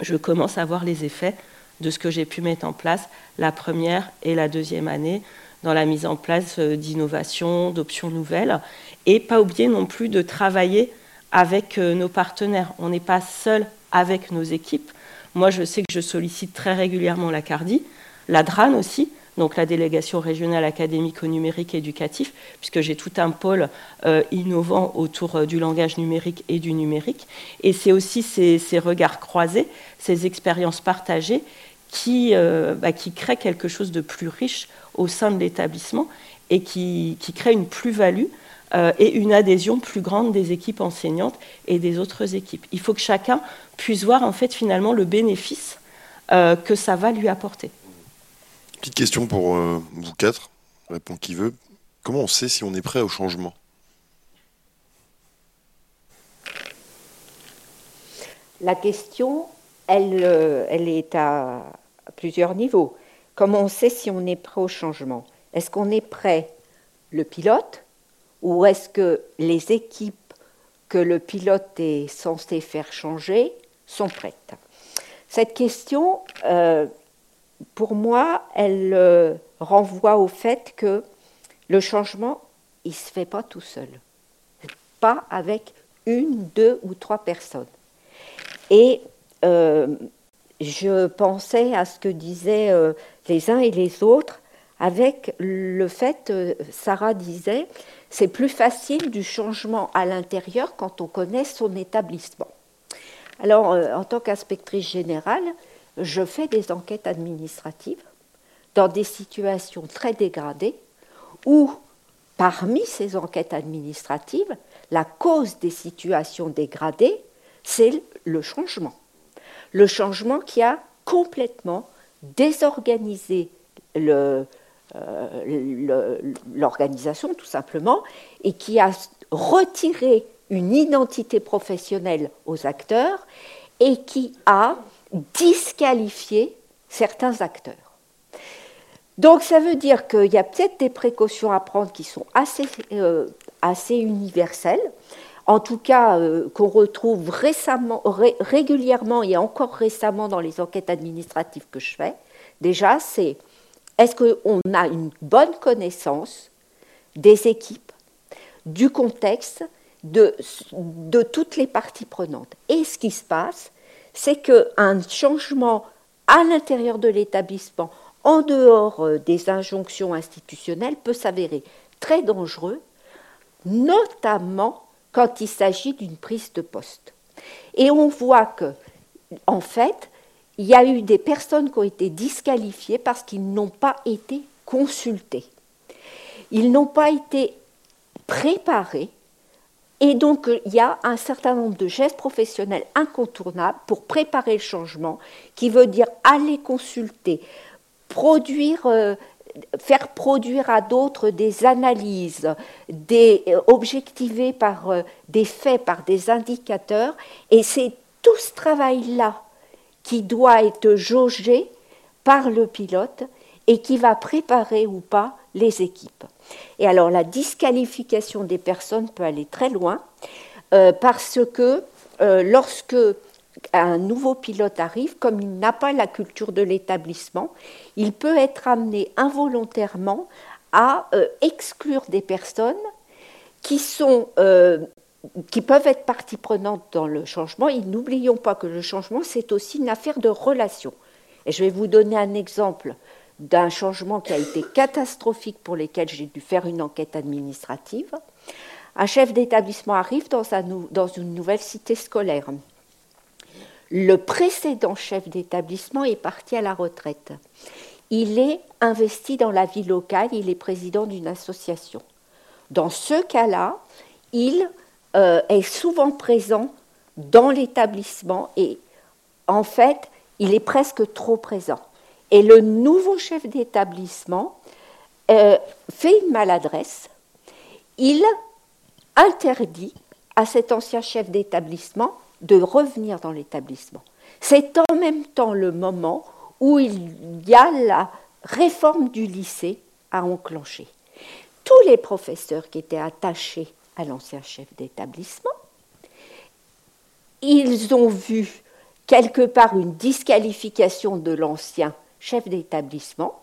je commence à voir les effets de ce que j'ai pu mettre en place la première et la deuxième année dans la mise en place euh, d'innovations, d'options nouvelles, et pas oublier non plus de travailler avec euh, nos partenaires. On n'est pas seul avec nos équipes. Moi, je sais que je sollicite très régulièrement la CARDI, la DRAN aussi, donc la délégation régionale académique au numérique éducatif, puisque j'ai tout un pôle euh, innovant autour du langage numérique et du numérique. Et c'est aussi ces, regards croisés, ces expériences partagées qui, bah, qui créent quelque chose de plus riche au sein de l'établissement et qui, qui crée une plus-value euh, et une adhésion plus grande des équipes enseignantes et des autres équipes. Il faut que chacun puisse voir en fait finalement le bénéfice euh, que ça va lui apporter. Petite question pour euh, vous quatre, répond qui veut. Comment on sait si on est prêt au changement? La question, elle, elle est à plusieurs niveaux. Comment on sait si on est prêt au changement? Est-ce qu'on est prêt, le pilote, ou est-ce que les équipes que le pilote est censé faire changer sont prêtes? Cette question, euh, pour moi, elle euh, renvoie au fait que le changement, il ne se fait pas tout seul, pas avec une, deux ou trois personnes. Et euh, je pensais à ce que disaient euh, les uns et les autres avec le fait, Sarah disait, c'est plus facile du changement à l'intérieur quand on connaît son établissement. Alors, en tant qu'inspectrice générale, je fais des enquêtes administratives dans des situations très dégradées où, parmi ces enquêtes administratives, la cause des situations dégradées, c'est le changement. Le changement qui a complètement désorganisé euh, l'organisation, tout simplement, et qui a retiré une identité professionnelle aux acteurs et qui a disqualifié certains acteurs. Donc ça veut dire qu'il y a peut-être des précautions à prendre qui sont assez, euh, assez universelles en tout cas euh, qu'on retrouve récemment, régulièrement et encore récemment dans les enquêtes administratives que je fais, déjà, c'est est-ce qu'on a une bonne connaissance des équipes, du contexte, de, de toutes les parties prenantes? Et ce qui se passe, c'est qu'un changement à l'intérieur de l'établissement, en dehors euh, des injonctions institutionnelles, peut s'avérer très dangereux, notamment quand il s'agit d'une prise de poste. Et on voit que, en fait, il y a eu des personnes qui ont été disqualifiées parce qu'ils n'ont pas été consultés. Ils n'ont pas été préparés. Et donc, il y a un certain nombre de gestes professionnels incontournables pour préparer le changement, qui veut dire aller consulter, produire euh, faire produire à d'autres des analyses, des, euh, objectivées par euh, des faits, par des indicateurs, et c'est tout ce travail-là qui doit être jaugé par le pilote et qui va préparer ou pas les équipes. Et alors la disqualification des personnes peut aller très loin euh, parce que lorsque un nouveau pilote arrive, comme il n'a pas la culture de l'établissement, il peut être amené involontairement à euh, exclure des personnes qui, sont, euh, qui peuvent être partie prenante dans le changement. Et n'oublions pas que le changement, c'est aussi une affaire de relation. Et je vais vous donner un exemple d'un changement qui a été catastrophique pour lequel j'ai dû faire une enquête administrative. Un chef d'établissement arrive dans, dans une nouvelle cité scolaire. Le précédent chef d'établissement est parti à la retraite. Il est investi dans la vie locale, il est président d'une association. Dans ce cas-là, il euh, est souvent présent dans l'établissement et en fait, il est presque trop présent. Et le nouveau chef d'établissement euh, fait une maladresse. Il interdit à cet ancien chef d'établissement de revenir dans l'établissement. C'est en même temps le moment où il y a la réforme du lycée à enclencher. Tous les professeurs qui étaient attachés à l'ancien chef d'établissement, ils ont vu quelque part une disqualification de l'ancien chef d'établissement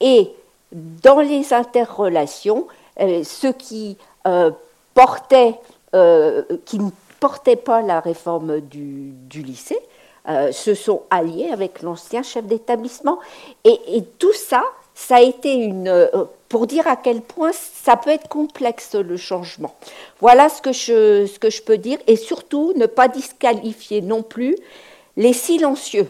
et dans les interrelations, euh, ceux qui portaient, qui ne portaient pas la réforme du, lycée se sont alliés avec l'ancien chef d'établissement et, et, tout ça, ça a été une pour dire à quel point ça peut être complexe le changement. Voilà ce que je, ce que je peux dire, et surtout ne pas disqualifier non plus les silencieux.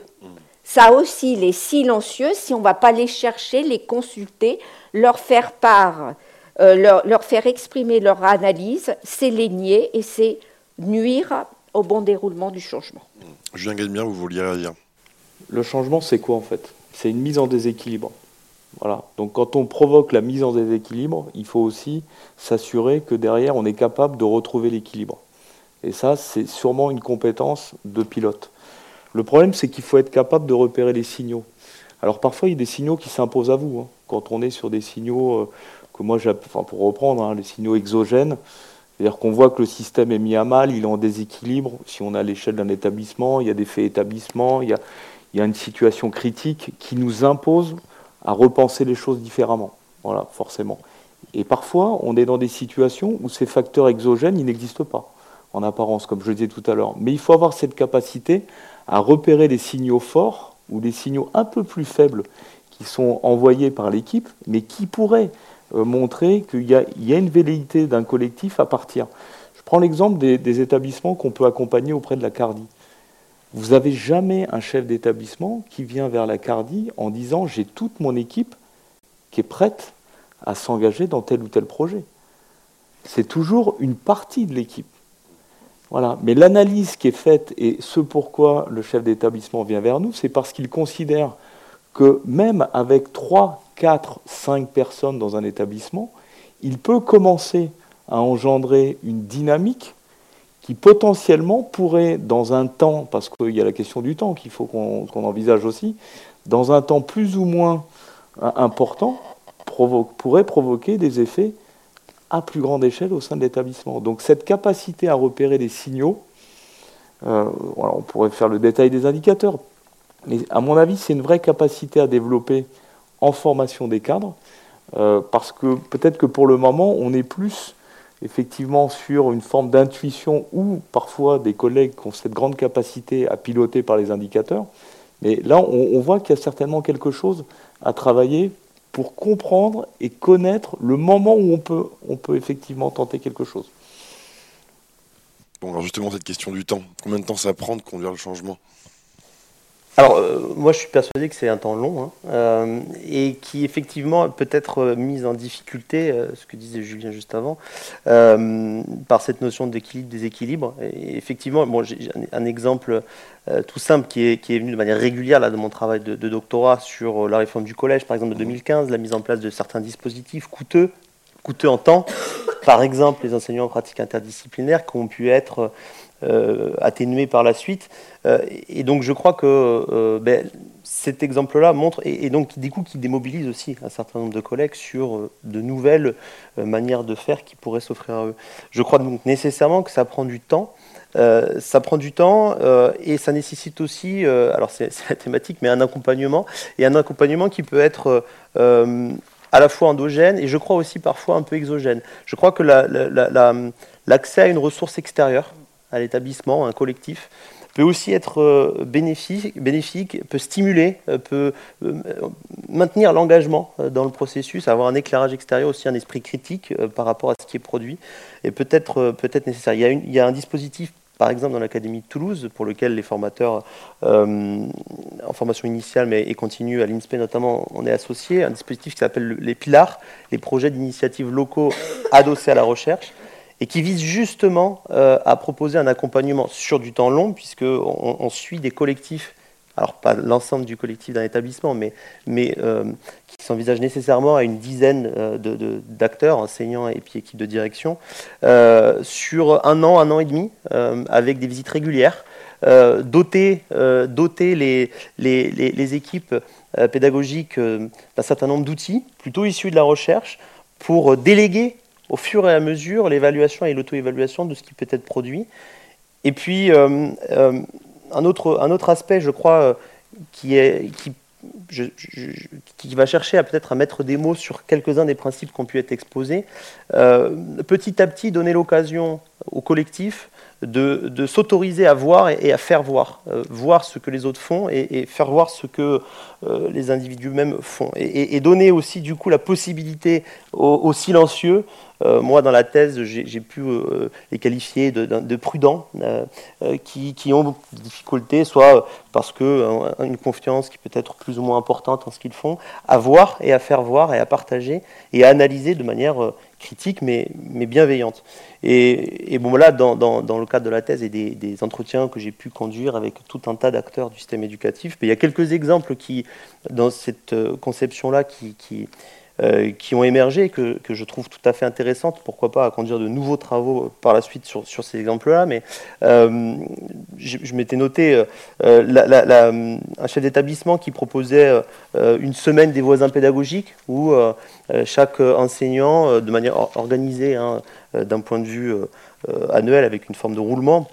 Ça aussi, les silencieux, si on ne va pas les chercher, les consulter, leur faire part, euh, leur, leur, faire exprimer leur analyse, c'est les nier et c'est nuire au bon déroulement du changement. Julien Galmier, vous vouliez dire Le changement, c'est quoi en fait? C'est une mise en déséquilibre. Voilà. Donc quand on provoque la mise en déséquilibre, il faut aussi s'assurer que derrière, on est capable de retrouver l'équilibre. Et ça, c'est sûrement une compétence de pilote. Le problème, c'est qu'il faut être capable de repérer les signaux. Alors parfois, il y a des signaux qui s'imposent à vous. Hein. Quand on est sur des signaux euh, que moi, pour reprendre, hein, les signaux exogènes, c'est-à-dire qu'on voit que le système est mis à mal, il est en déséquilibre. Si on a l'échelle d'un établissement, il y a des faits établissements, il y a, il y a une situation critique qui nous impose à repenser les choses différemment. Voilà, forcément. Et parfois, on est dans des situations où ces facteurs exogènes, ils n'existent pas, en apparence, comme je le disais tout à l'heure. Mais il faut avoir cette capacité à repérer les signaux forts ou des signaux un peu plus faibles qui sont envoyés par l'équipe, mais qui pourraient euh, montrer qu'il y, a une velléité d'un collectif à partir. Je prends l'exemple des établissements qu'on peut accompagner auprès de la CARDI. Vous n'avez jamais un chef d'établissement qui vient vers la CARDI en disant j'ai toute mon équipe qui est prête à s'engager dans tel ou tel projet. C'est toujours une partie de l'équipe. Voilà. Mais l'analyse qui est faite et ce pourquoi le chef d'établissement vient vers nous, c'est parce qu'il considère que même avec 3, 4, 5 personnes dans un établissement, il peut commencer à engendrer une dynamique qui potentiellement pourrait, dans un temps, parce qu'il y a la question du temps qu'il faut qu'on envisage aussi, dans un temps plus ou moins euh, important, pourrait provoquer des effets à plus grande échelle au sein de l'établissement. Donc cette capacité à repérer les signaux, euh, on pourrait faire le détail des indicateurs, mais à mon avis, c'est une vraie capacité à développer en formation des cadres, euh, parce que peut-être que pour le moment, on est plus effectivement sur une forme d'intuition ou parfois des collègues qui ont cette grande capacité à piloter par les indicateurs. Mais là, on, voit qu'il y a certainement quelque chose à travailler pour comprendre et connaître le moment où on peut, effectivement tenter quelque chose. Bon, alors justement, cette question du temps. Combien de temps ça prend de conduire le changement? Alors, euh, moi, je suis persuadé que c'est un temps long hein, euh, et qui, effectivement, peut être euh, mise en difficulté, ce que disait Julien juste avant, par cette notion d'équilibre, déséquilibre. Et effectivement, bon, j'ai un exemple tout simple qui est, qui est, venu de manière régulière là, de mon travail de, de, doctorat sur la réforme du collège, par exemple, de 2015, la mise en place de certains dispositifs coûteux, coûteux en temps. Par exemple, les enseignants en pratique interdisciplinaire qui ont pu être atténué par la suite. Euh, et donc je crois que euh, ben, cet exemple-là montre, et, donc du coup qui démobilise aussi un certain nombre de collègues sur de nouvelles manières de faire qui pourraient s'offrir à eux. Je crois donc nécessairement que ça prend du temps. ça prend du temps et ça nécessite aussi, alors c'est la thématique, mais un accompagnement, et un accompagnement qui peut être à la fois endogène et je crois aussi parfois un peu exogène. Je crois que l'accès à une ressource extérieure, à l'établissement, un collectif, peut aussi être euh, bénéfique, peut stimuler, euh, peut euh, maintenir l'engagement dans le processus, avoir un éclairage extérieur, aussi un esprit critique par rapport à ce qui est produit, et peut-être peut nécessaire. Il y, a il y a un dispositif par exemple dans l'Académie de Toulouse, pour lequel les formateurs en formation initiale mais, et continue à l'INSPE notamment, on est associé, un dispositif qui s'appelle les PILAR, les projets d'initiatives locaux adossés à la recherche, et qui vise justement euh, à proposer un accompagnement sur du temps long, puisqu'on on suit des collectifs, alors pas l'ensemble du collectif d'un établissement, mais, euh, qui s'envisage nécessairement à une dizaine euh, d'acteurs, enseignants et puis équipes de direction, sur un an, un an et demi, avec des visites régulières, doter, doter les, les, les équipes pédagogiques d'un certain nombre d'outils, plutôt issus de la recherche, pour déléguer au fur et à mesure l'évaluation et l'auto-évaluation de ce qui peut être produit. Et puis, euh, euh, un, autre, un autre aspect, je crois, qui, est, qui qui va chercher à peut-être à mettre des mots sur quelques-uns des principes qui ont pu être exposés, euh, petit à petit donner l'occasion au collectif de, s'autoriser à voir et, à faire voir, euh, voir ce que les autres font et, faire voir ce que euh, les individus mêmes font, et, donner aussi du coup la possibilité aux silencieux euh, moi, dans la thèse, j'ai pu euh, les qualifier de, prudents, euh, qui, ont des difficultés, soit parce qu'une confiance qui peut être plus ou moins importante en ce qu'ils font, à voir et à faire voir et à partager et à analyser de manière critique mais, bienveillante. Et, bon, là, dans, le cadre de la thèse et des, entretiens que j'ai pu conduire avec tout un tas d'acteurs du système éducatif, il y a quelques exemples qui, dans cette conception-là, qui euh, qui ont émergé, que, que, je trouve tout à fait intéressantes. Pourquoi pas à conduire de nouveaux travaux par la suite sur, sur ces exemples-là. Mais euh, je, m'étais noté euh, un chef d'établissement qui proposait une semaine des voisins pédagogiques où chaque enseignant, de manière organisée, hein, d'un point de vue annuel, avec une forme de roulement,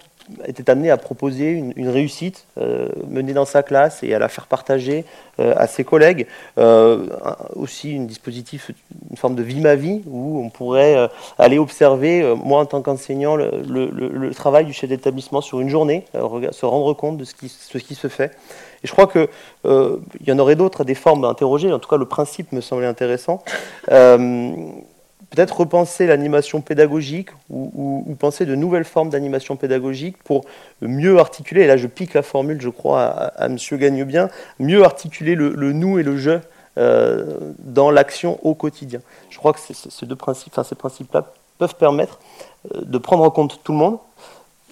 était amené à proposer une, réussite euh, menée dans sa classe et à la faire partager euh, à ses collègues. Euh, aussi une dispositif, une forme de vie ma vie où on pourrait aller observer, moi en tant qu'enseignant, le, travail du chef d'établissement sur une journée, se rendre compte de ce qui, ce qui se fait. Et je crois qu'il il y en aurait d'autres, des formes à interroger. En tout cas, le principe me semblait intéressant peut-être repenser l'animation pédagogique ou, penser de nouvelles formes d'animation pédagogique pour mieux articuler, et là je pique la formule je crois à, M. Gagnebien, mieux articuler le, nous et le je euh, dans l'action au quotidien. Je crois que ces deux principes, enfin, ces principes-là peuvent permettre euh, de prendre en compte tout le monde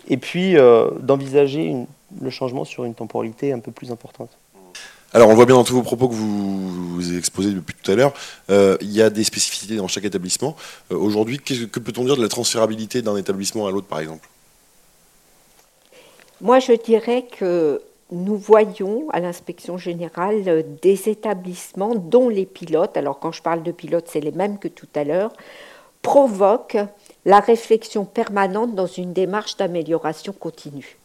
et puis euh, d'envisager le changement sur une temporalité un peu plus importante. Alors, on voit bien dans tous vos propos que vous, vous exposez depuis tout à l'heure, euh, il y a des spécificités dans chaque établissement. Euh, aujourd'hui, que, que peut-on dire de la transférabilité d'un établissement à l'autre, par exemple? Moi, je dirais que nous voyons à l'inspection générale des établissements dont les pilotes, alors quand je parle de pilotes, c'est les mêmes que tout à l'heure, provoquent la réflexion permanente dans une démarche d'amélioration continue.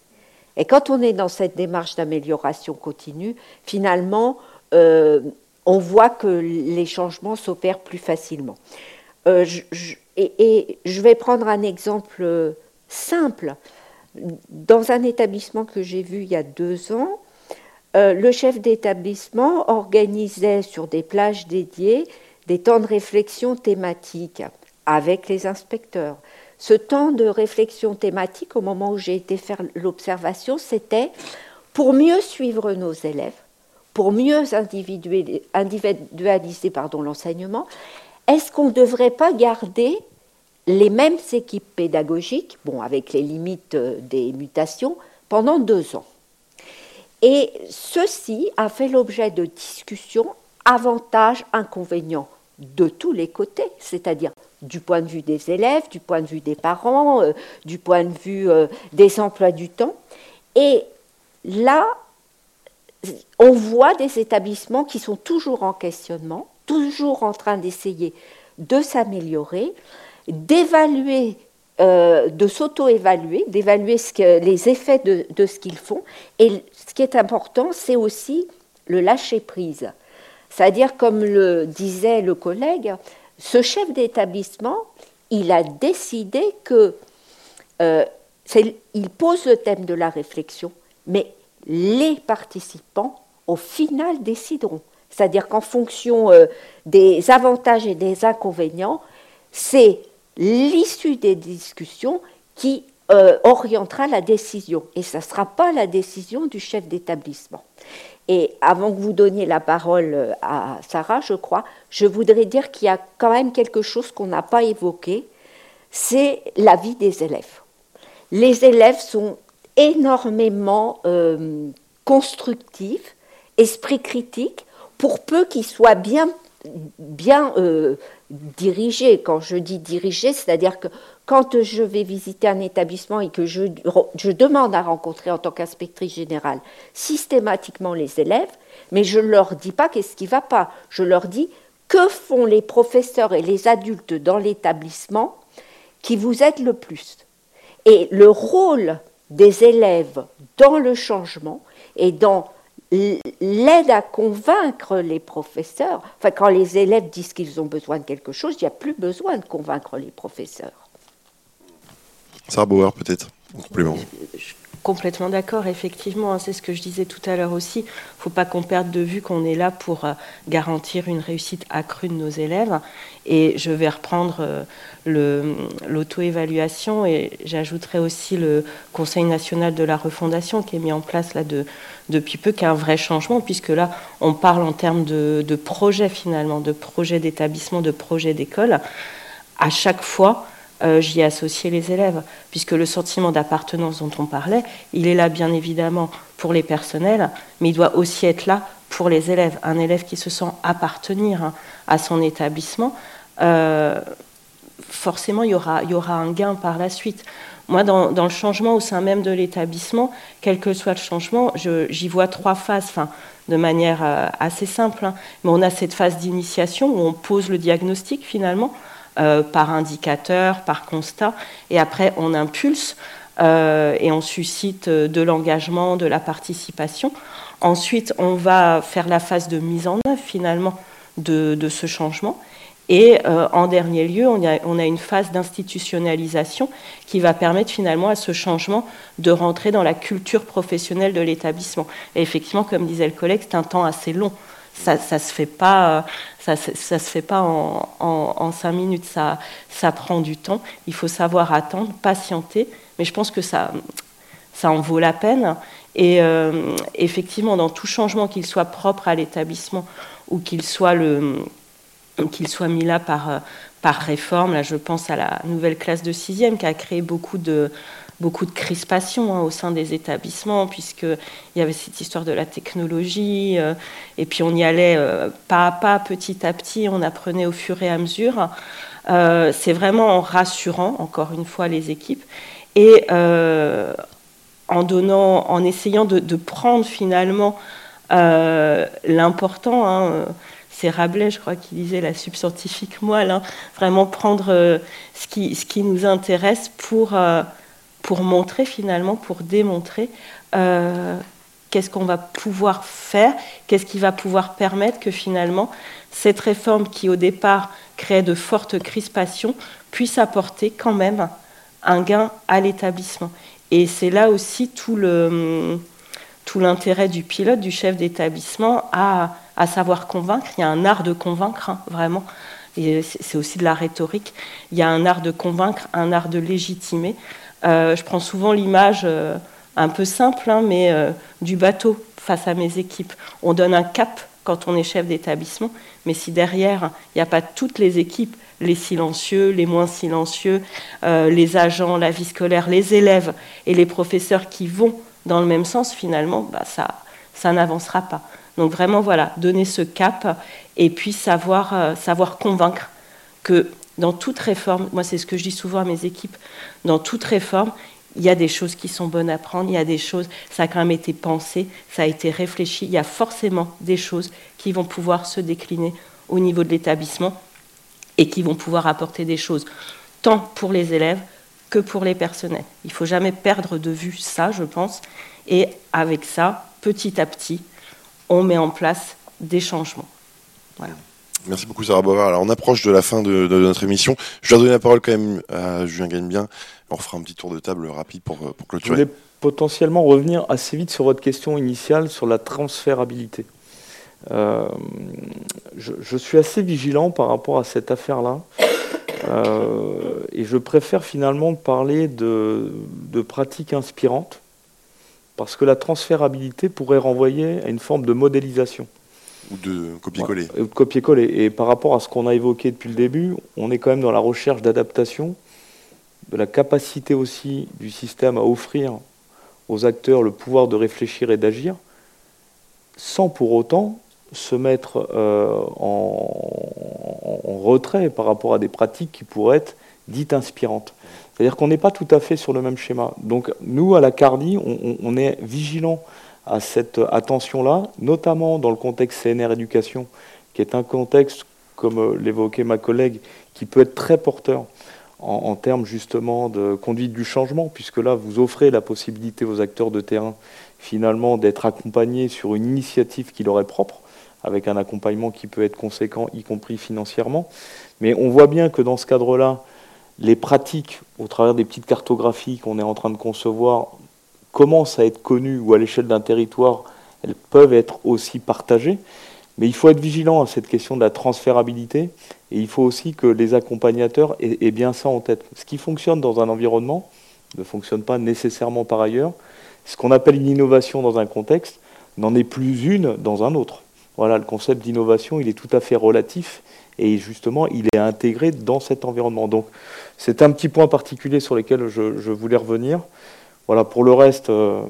Et quand on est dans cette démarche d'amélioration continue, finalement, euh, on voit que les changements s'opèrent plus facilement. Euh, et, je vais prendre un exemple simple. Dans un établissement que j'ai vu il y a deux ans, euh, le chef d'établissement organisait sur des plages dédiées des temps de réflexion thématiques avec les inspecteurs. Ce temps de réflexion thématique, au moment où j'ai été faire l'observation, c'était pour mieux suivre nos élèves, pour mieux individualiser l'enseignement, est-ce qu'on ne devrait pas garder les mêmes équipes pédagogiques, bon, avec les limites euh, des mutations, pendant deux ans? Et ceci a fait l'objet de discussions avantages, inconvénients de tous les côtés, c'est-à-dire du point de vue des élèves, du point de vue des parents, euh, du point de vue euh, des emplois du temps. Et là, on voit des établissements qui sont toujours en questionnement, toujours en train d'essayer de s'améliorer, d'évaluer, euh, de s'auto-évaluer, d'évaluer les effets de, ce qu'ils font. Et ce qui est important, c'est aussi le lâcher-prise. C'est-à-dire, comme le disait le collègue, ce chef d'établissement, il a décidé que euh, il pose le thème de la réflexion, mais les participants, au final, décideront. C'est-à-dire qu'en fonction euh, des avantages et des inconvénients, c'est l'issue des discussions qui euh, orientera la décision. Et ce ne sera pas la décision du chef d'établissement. Et avant que vous donniez la parole euh, à Sarah, je crois, je voudrais dire qu'il y a quand même quelque chose qu'on n'a pas évoqué, c'est la vie des élèves. Les élèves sont énormément euh, constructifs, esprit critique, pour peu qu'ils soient bien, bien euh, dirigés. Quand je dis dirigés, c'est-à-dire que quand je vais visiter un établissement et que je, demande à rencontrer en tant qu'inspectrice générale systématiquement les élèves, mais je ne leur dis pas qu'est-ce qui ne va pas. Je leur dis que font les professeurs et les adultes dans l'établissement qui vous aident le plus? Et le rôle des élèves dans le changement et dans l'aide à convaincre les professeurs. Enfin, quand les élèves disent qu'ils ont besoin de quelque chose, il n'y a plus besoin de convaincre les professeurs. Sarah Bauer, peut-être, en complément complètement d'accord, effectivement, hein, c'est ce que je disais tout à l'heure aussi. Il ne faut pas qu'on perde de vue qu'on est là pour euh, garantir une réussite accrue de nos élèves. Et je vais reprendre euh, l'auto-évaluation et j'ajouterai aussi le Conseil national de la refondation qui est mis en place là depuis peu, qui est un vrai changement, puisque là, on parle en termes de, de projet finalement, de projet d'établissement, de projet d'école. À chaque fois, euh, j'y ai associé les élèves, puisque le sentiment d'appartenance dont on parlait, il est là bien évidemment pour les personnels, mais il doit aussi être là pour les élèves. Un élève qui se sent appartenir hein, à son établissement, euh, forcément, il y, aura, un gain par la suite. Moi, dans, le changement au sein même de l'établissement, quel que soit le changement, j'y vois trois phases, de manière euh, assez simple. Hein. Mais on a cette phase d'initiation où on pose le diagnostic finalement, euh, par indicateur, par constat, et après on impulse euh, et on suscite euh, de l'engagement, de la participation. Ensuite, on va faire la phase de mise en œuvre finalement de, ce changement. Et en dernier lieu, on a, on a une phase d'institutionnalisation qui va permettre finalement à ce changement de rentrer dans la culture professionnelle de l'établissement. Et effectivement, comme disait le collègue, c'est un temps assez long ça, ça se fait pas, ça, ça se fait pas en, cinq minutes. Ça, prend du temps. Il faut savoir attendre, patienter. Mais je pense que ça, ça en vaut la peine. Et euh, effectivement, dans tout changement, qu'il soit propre à l'établissement ou qu'il soit le qu'il soit mis là par, par réforme. Là, je pense à la nouvelle classe de sixième qui a créé beaucoup de, beaucoup de crispation hein, au sein des établissements, puisqu'il y avait cette histoire de la technologie, euh, et puis on y allait euh, pas à pas, petit à petit, on apprenait au fur et à mesure. Euh, c'est vraiment en rassurant, encore une fois, les équipes, et en, donnant, en essayant de, prendre finalement l'important. Hein, c'est Rabelais, je crois, qui disait la subscientifique moelle, hein, vraiment prendre ce, qui, ce qui nous intéresse pour pour montrer finalement, pour démontrer euh, qu'est-ce qu'on va pouvoir faire, qu'est-ce qui va pouvoir permettre que finalement cette réforme qui au départ créait de fortes crispations puisse apporter quand même un gain à l'établissement. Et c'est là aussi tout l'intérêt du pilote, du chef d'établissement, à, savoir convaincre. Il y a un art de convaincre, hein, vraiment. C'est aussi de la rhétorique. Il y a un art de convaincre, un art de légitimer. Euh, je prends souvent l'image euh, un peu simple, hein, mais euh, du bateau face à mes équipes. On donne un cap quand on est chef d'établissement, mais si derrière, il n'y a pas toutes les équipes, les silencieux, les moins silencieux, les agents, la vie scolaire, les élèves et les professeurs qui vont dans le même sens, finalement, bah, ça, ça n'avancera pas. Donc vraiment, voilà, donner ce cap et puis savoir, savoir convaincre que dans toute réforme, moi c'est ce que je dis souvent à mes équipes, dans toute réforme, il y a des choses qui sont bonnes à prendre, il y a des choses, ça a quand même été pensé, ça a été réfléchi, il y a forcément des choses qui vont pouvoir se décliner au niveau de l'établissement et qui vont pouvoir apporter des choses, tant pour les élèves que pour les personnels. Il ne faut jamais perdre de vue ça, je pense, et avec ça, petit à petit, on met en place des changements. Voilà. Merci beaucoup Sarah Bovard. Alors on approche de la fin de, notre émission. Je vais donner la parole quand même à Julien Gagnebien. On fera un petit tour de table rapide pour, pour clôturer. Je voulais potentiellement revenir assez vite sur votre question initiale sur la transférabilité. Euh, je, suis assez vigilant par rapport à cette affaire-là. Euh, et je préfère finalement parler de, de pratiques inspirantes parce que la transférabilité pourrait renvoyer à une forme de modélisation. Ou de copier-coller. de copier-coller. Et par rapport à ce qu'on a évoqué depuis le début, on est quand même dans la recherche d'adaptation, de la capacité aussi du système à offrir aux acteurs le pouvoir de réfléchir et d'agir, sans pour autant se mettre euh, en, retrait par rapport à des pratiques qui pourraient être dites inspirantes. C'est-à-dire qu'on n'est pas tout à fait sur le même schéma. Donc nous, à la CARDI, on, on est vigilant à cette attention-là, notamment dans le contexte CNR éducation, qui est un contexte, comme euh, l'évoquait ma collègue, qui peut être très porteur en, termes justement de conduite du changement, puisque là, vous offrez la possibilité aux acteurs de terrain finalement d'être accompagnés sur une initiative qui leur est propre, avec un accompagnement qui peut être conséquent, y compris financièrement. Mais on voit bien que dans ce cadre-là, les pratiques, au travers des petites cartographies qu'on est en train de concevoir, commencent à être connues ou à l'échelle d'un territoire, elles peuvent être aussi partagées. Mais il faut être vigilant à cette question de la transférabilité et il faut aussi que les accompagnateurs aient, bien ça en tête. Ce qui fonctionne dans un environnement ne fonctionne pas nécessairement par ailleurs. Ce qu'on appelle une innovation dans un contexte n'en est plus une dans un autre. Voilà, le concept d'innovation, il est tout à fait relatif et justement, il est intégré dans cet environnement. Donc, c'est un petit point particulier sur lequel je, voulais revenir. Voilà, pour le reste, euh,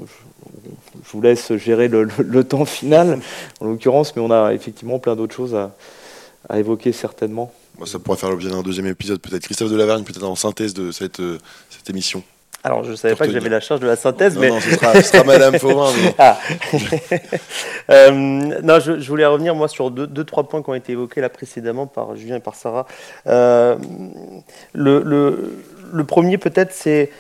je vous laisse gérer le, temps final, en l'occurrence, mais on a effectivement plein d'autres choses à, évoquer certainement. Ça pourrait faire l'objet d'un deuxième épisode, peut-être. Christophe Delavergne, peut-être en synthèse de cette, euh, cette émission. Alors, je ne savais pas que j'avais la charge de la synthèse, mais. Non, ce sera, Madame Fauvin. Ah. Euh, non, je, voulais revenir, moi, sur deux, trois points qui ont été évoqués là précédemment par Julien et par Sarah. Euh, le, le, premier, peut-être, c'est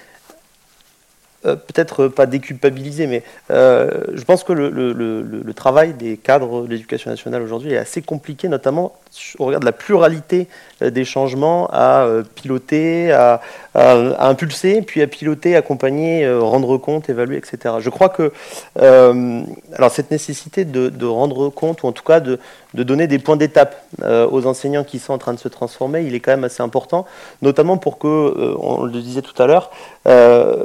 euh, peut-être pas déculpabiliser, mais euh, je pense que le, travail des cadres de l'éducation nationale aujourd'hui est assez compliqué, notamment au regard de la pluralité euh, des changements à piloter, à, impulser, puis à piloter, accompagner, rendre compte, évaluer, etc. Je crois que alors cette nécessité de, rendre compte, ou en tout cas de, donner des points d'étape aux enseignants qui sont en train de se transformer, il est quand même assez important, notamment pour que, on le disait tout à l'heure,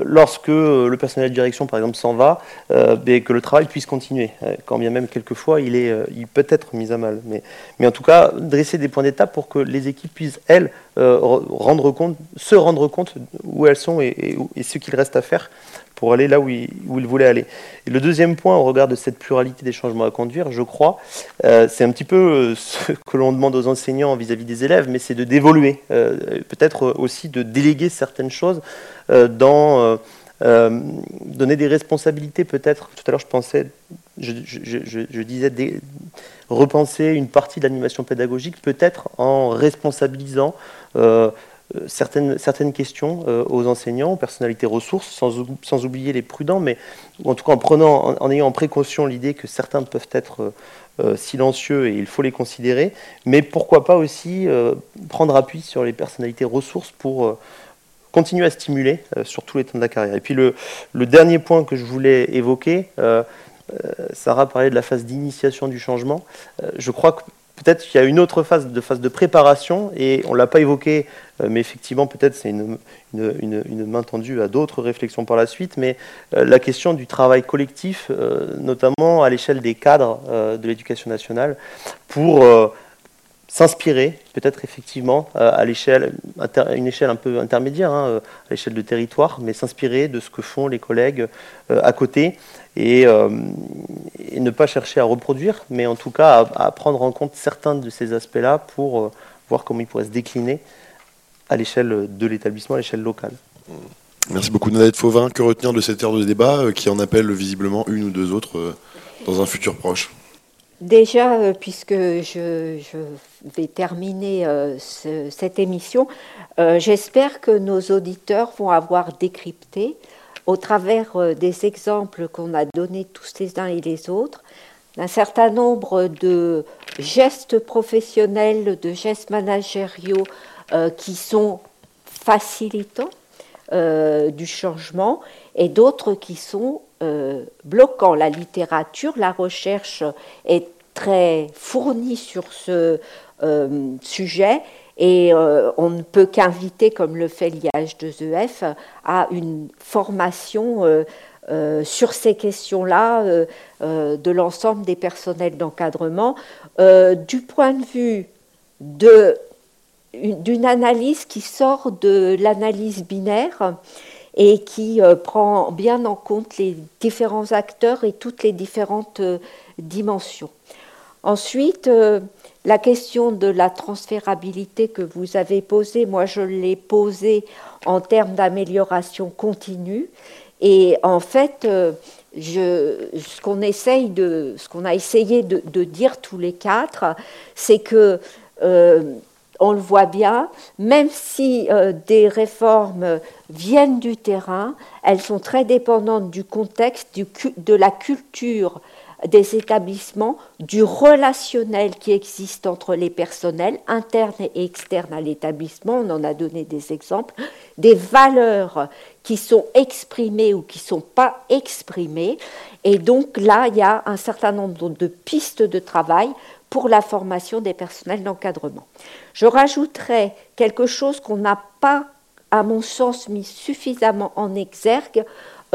lorsque le personnel de direction, par exemple, s'en va, euh, que le travail puisse continuer, euh, quand bien même quelquefois il, est, euh, il peut être mis à mal. Mais, mais en tout cas, dresser des points d'étape pour que les équipes puissent, elles, rendre compte, se rendre compte où elles sont et, ce qu'il reste à faire pour aller là où il, où il, voulait aller. Et le deuxième point, au regard de cette pluralité des changements à conduire, je crois, euh, c'est un petit peu euh, ce que l'on demande aux enseignants vis-à-vis des élèves, mais c'est de d'évoluer, euh, peut-être aussi de déléguer certaines choses dans donner des responsabilités peut-être. Tout à l'heure, je pensais, je, disais repenser une partie de l'animation pédagogique, peut-être en responsabilisant euh, certaines, certaines questions euh, aux enseignants, aux personnalités ressources, sans, sans, oublier les prudents, mais en tout cas en, prenant, en, ayant en précaution l'idée que certains peuvent être euh, silencieux et il faut les considérer, mais pourquoi pas aussi prendre appui sur les personnalités ressources pour continuer à stimuler sur tous les temps de la carrière. Et puis le dernier point que je voulais évoquer, Sarah parlait de la phase d'initiation du changement. je crois que Peut-être qu'il y a une autre phase de phase de préparation, et on ne l'a pas évoqué, euh, mais effectivement, peut-être c'est une, main tendue à d'autres réflexions par la suite, mais euh, la question du travail collectif, euh, notamment à l'échelle des cadres de l'éducation nationale, pour s'inspirer, peut-être effectivement, à l'échelle, une échelle un peu intermédiaire, hein, à l'échelle de territoire, mais s'inspirer de ce que font les collègues à côté euh, et, ne pas chercher à reproduire, mais en tout cas à, prendre en compte certains de ces aspects-là pour euh, voir comment ils pourraient se décliner à l'échelle de l'établissement, à l'échelle locale. Merci beaucoup Nadette Fauvin. Que retenir de cette heure de débat euh, qui en appelle visiblement une ou deux autres dans un futur proche? Déjà, puisque je, vais terminer cette émission, j'espère que nos auditeurs vont avoir décrypté au travers euh, des exemples qu'on a donnés tous les uns et les autres, d'un certain nombre de gestes professionnels, de gestes managériaux euh, qui sont facilitants euh, du changement et d'autres qui sont bloquants. La littérature, la recherche est très fournie sur ce sujet et euh, on ne peut qu'inviter, comme le fait l'IH2EF, à une formation euh, euh, sur ces questions-là de l'ensemble des personnels d'encadrement, du point de vue d'une analyse qui sort de l'analyse binaire et qui prend bien en compte les différents acteurs et toutes les différentes dimensions. Ensuite, la question de la transférabilité que vous avez posée, moi je l'ai posée en termes d'amélioration continue. Et en fait, euh, ce qu'on essaye de, ce qu'on a essayé de, dire tous les quatre, c'est que euh, on le voit bien, même si euh, des réformes viennent du terrain, elles sont très dépendantes du contexte, de la culture des établissements, du relationnel qui existe entre les personnels internes et externes à l'établissement, on en a donné des exemples, des valeurs qui sont exprimées ou qui ne sont pas exprimées. Et donc là, il y a un certain nombre de pistes de travail pour la formation des personnels d'encadrement. Je rajouterai quelque chose qu'on n'a pas, à mon sens, mis suffisamment en exergue,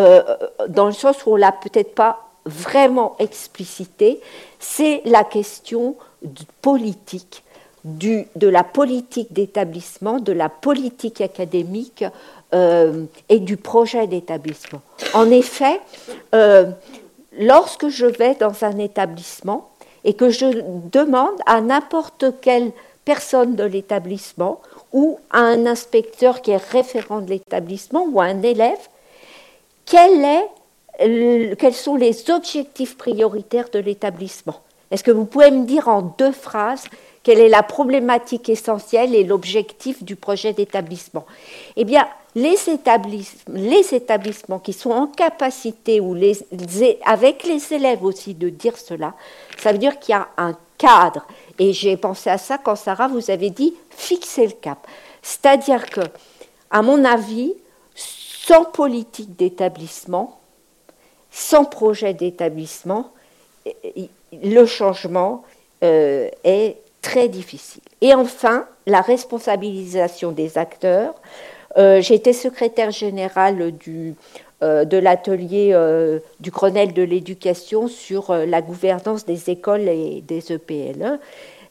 euh, dans le sens où on l'a peut-être pas vraiment explicité, c'est la question politique, de la politique d'établissement, de la politique académique euh, et du projet d'établissement. En effet, euh, lorsque je vais dans un établissement et que je demande à n'importe quelle personne de l'établissement ou à un inspecteur qui est référent de l'établissement ou à un élève, est quels sont les objectifs prioritaires de l'établissement? Est-ce que vous pouvez me dire en deux phrases quelle est la problématique essentielle et l'objectif du projet d'établissement? Eh bien, les établissements, qui sont en capacité, ou avec les élèves aussi, de dire cela, ça veut dire qu'il y a un Et j'ai pensé à ça quand Sarah vous avez dit fixer le cap. C'est-à-dire que, à mon avis, sans politique d'établissement, sans projet d'établissement, le changement euh, est très difficile. Et enfin, la responsabilisation des acteurs. Euh, J'étais secrétaire générale du, de l'atelier du Grenelle de l'éducation sur la gouvernance des écoles et des EPLE.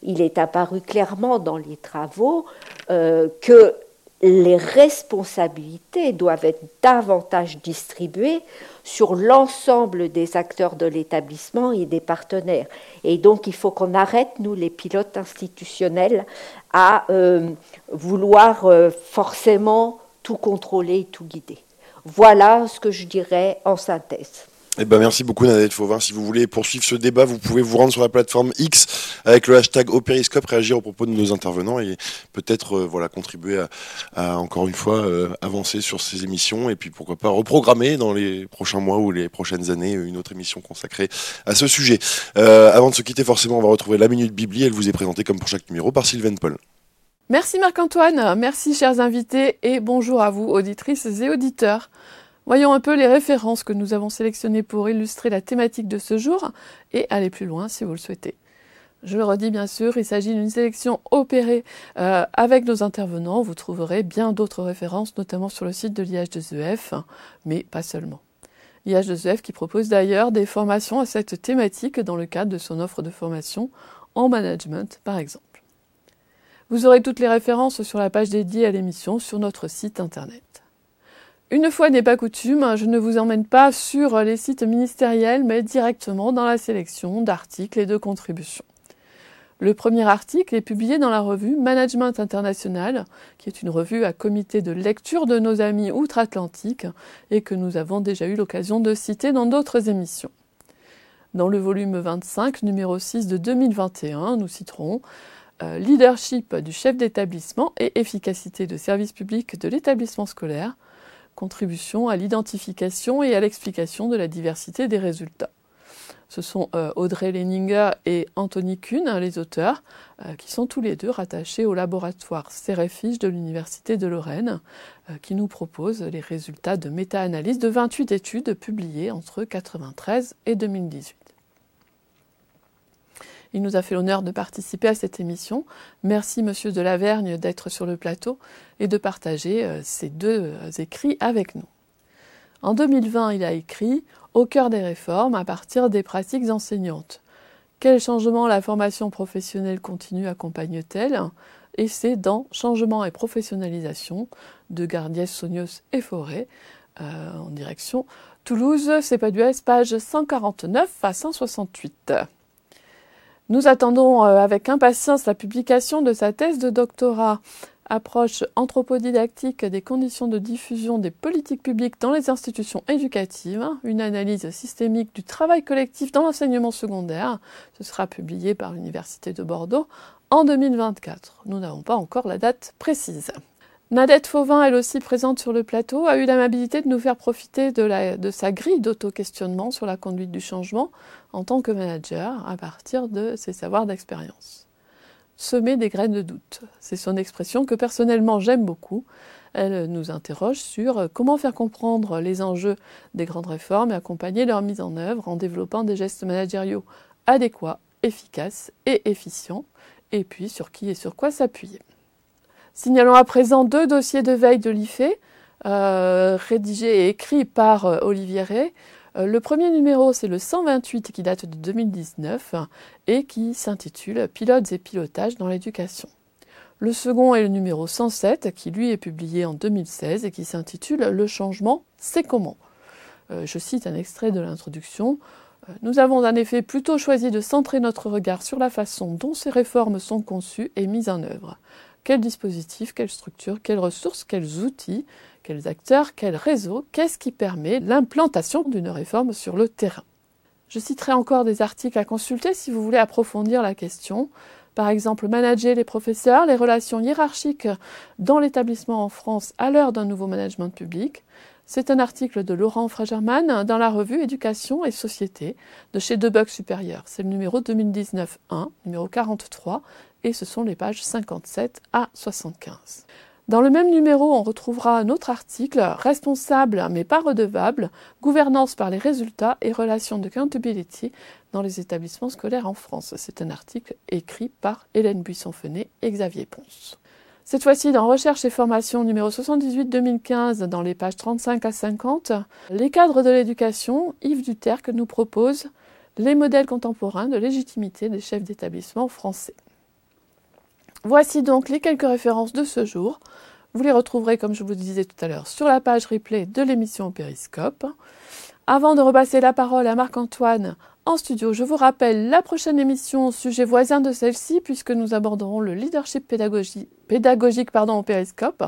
Il est apparu clairement dans les travaux que les responsabilités doivent être davantage distribuées sur l'ensemble des acteurs de l'établissement et des partenaires. Et donc il faut qu'on arrête, nous les pilotes institutionnels, à euh, vouloir euh, forcément tout contrôler et tout guider. Voilà ce que je dirais en synthèse. Eh ben, merci beaucoup Nadette Fauvin. Si vous voulez poursuivre ce débat, vous pouvez vous rendre sur la plateforme X avec le hashtag Opériscope, réagir au propos de nos intervenants et peut-être euh, voilà, contribuer à, encore une fois euh, avancer sur ces émissions et puis pourquoi pas reprogrammer dans les prochains mois ou les prochaines années une autre émission consacrée à ce sujet. Euh, avant de se quitter, forcément, on va retrouver la Minute Bibli. Elle vous est présentée comme pour chaque numéro par Sylvain Paul. Merci Marc-Antoine, merci chers invités et bonjour à vous auditrices et auditeurs. Voyons un peu les références que nous avons sélectionnées pour illustrer la thématique de ce jour et aller plus loin si vous le souhaitez. Je le redis bien sûr, il s'agit d'une sélection opérée euh, avec nos intervenants. Vous trouverez bien d'autres références, notamment sur le site de l'IH2EF, mais pas seulement. L'IH2EF qui propose d'ailleurs des formations à cette thématique dans le cadre de son offre de formation en management, par exemple. Vous aurez toutes les références sur la page dédiée à l'émission sur notre site internet. Une fois n'est pas coutume, je ne vous emmène pas sur les sites ministériels, mais directement dans la sélection d'articles et de contributions. Le premier article est publié dans la revue Management International, qui est une revue à comité de lecture de nos amis outre-Atlantique et que nous avons déjà eu l'occasion de citer dans d'autres émissions. Dans le volume 25, numéro 6 de 2021, nous citerons Leadership du chef d'établissement et efficacité de service public de l'établissement scolaire, contribution à l'identification et à l'explication de la diversité des résultats. Ce sont euh, Audrey Leninger et Anthony Kuhn, les auteurs, euh, qui sont tous les deux rattachés au laboratoire CEREFIGE de l'Université de Lorraine, euh, qui nous propose les résultats de méta-analyse de 28 études publiées entre 1993 et 2018. Il nous a fait l'honneur de participer à cette émission. Merci, monsieur de Lavergne, d'être sur le plateau et de partager euh, ces deux euh, écrits avec nous. En 2020, il a écrit Au cœur des réformes à partir des pratiques enseignantes. Quel changement la formation professionnelle continue accompagne-t-elle? Et c'est dans Changement et professionnalisation de Gardiès, Sonios et Forêt, euh, en direction Toulouse, c'est pas du S, page 149 à 168. Nous attendons euh, avec impatience la publication de sa thèse de doctorat approche anthropodidactique des conditions de diffusion des politiques publiques dans les institutions éducatives, une analyse systémique du travail collectif dans l'enseignement secondaire. Ce sera publié par l'Université de Bordeaux en 2024. Nous n'avons pas encore la date précise. Nadette Fauvin, elle aussi présente sur le plateau, a eu l'amabilité de nous faire profiter de, sa grille d'auto-questionnement sur la conduite du changement en tant que manager à partir de ses savoirs d'expérience. Semer des graines de doute, c'est son expression que personnellement j'aime beaucoup. Elle nous interroge sur comment faire comprendre les enjeux des grandes réformes et accompagner leur mise en œuvre en développant des gestes managériaux adéquats, efficaces et efficients, et puis sur qui et sur quoi s'appuyer. Signalons à présent deux dossiers de veille de l'IFE, euh, rédigés et écrits par euh, Olivier Ray. Euh, le premier numéro, c'est le 128 qui date de 2019 et qui s'intitule Pilotes et pilotage dans l'éducation. Le second est le numéro 107 qui lui est publié en 2016 et qui s'intitule Le changement, c'est comment Je cite un extrait de l'introduction. Nous avons en effet plutôt choisi de centrer notre regard sur la façon dont ces réformes sont conçues et mises en œuvre. Quel dispositif, quelle structure, quelles ressources, quels outils, quels acteurs, quel réseau, qu'est-ce qui permet l'implantation d'une réforme sur le terrain? Je citerai encore des articles à consulter si vous voulez approfondir la question. Par exemple, manager les professeurs, les relations hiérarchiques dans l'établissement en France à l'heure d'un nouveau management public. C'est un article de Laurent Fragerman dans la revue Éducation et Société de chez Debug Supérieur. C'est le numéro 2019-1, numéro 43, et ce sont les pages 57 à 75. Dans le même numéro, on retrouvera un autre article, Responsable mais pas redevable, gouvernance par les résultats et relations de accountability dans les établissements scolaires en France. C'est un article écrit par Hélène Buisson-Fenet et Xavier Ponce. Cette fois-ci, dans Recherche et formation numéro 78-2015, dans les pages 35 à 50, les cadres de l'éducation, Yves Duterque nous propose les modèles contemporains de légitimité des chefs d'établissement français. Voici donc les quelques références de ce jour. Vous les retrouverez, comme je vous le disais tout à l'heure, sur la page replay de l'émission Périscope. Avant de repasser la parole à Marc-Antoine en studio, je vous rappelle la prochaine émission, sujet voisin de celle-ci, puisque nous aborderons le leadership pédagogique, pédagogique pardon, au Périscope.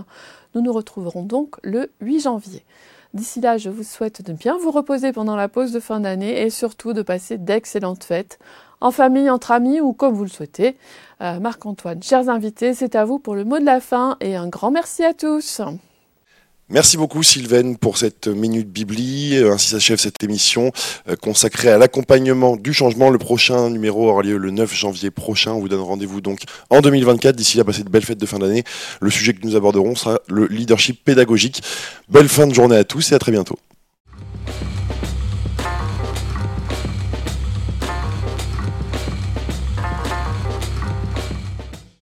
Nous nous retrouverons donc le 8 janvier. D'ici là, je vous souhaite de bien vous reposer pendant la pause de fin d'année et surtout de passer d'excellentes fêtes en famille, entre amis ou comme vous le souhaitez. Euh, Marc-Antoine, chers invités, c'est à vous pour le mot de la fin et un grand merci à tous. Merci beaucoup Sylvaine pour cette minute bibli. Ainsi s'achève cette émission euh, consacrée à l'accompagnement du changement. Le prochain numéro aura lieu le 9 janvier prochain. On vous donne rendez-vous donc en 2024. D'ici là, passez de belles fêtes de fin d'année. Le sujet que nous aborderons sera le leadership pédagogique. Belle fin de journée à tous et à très bientôt.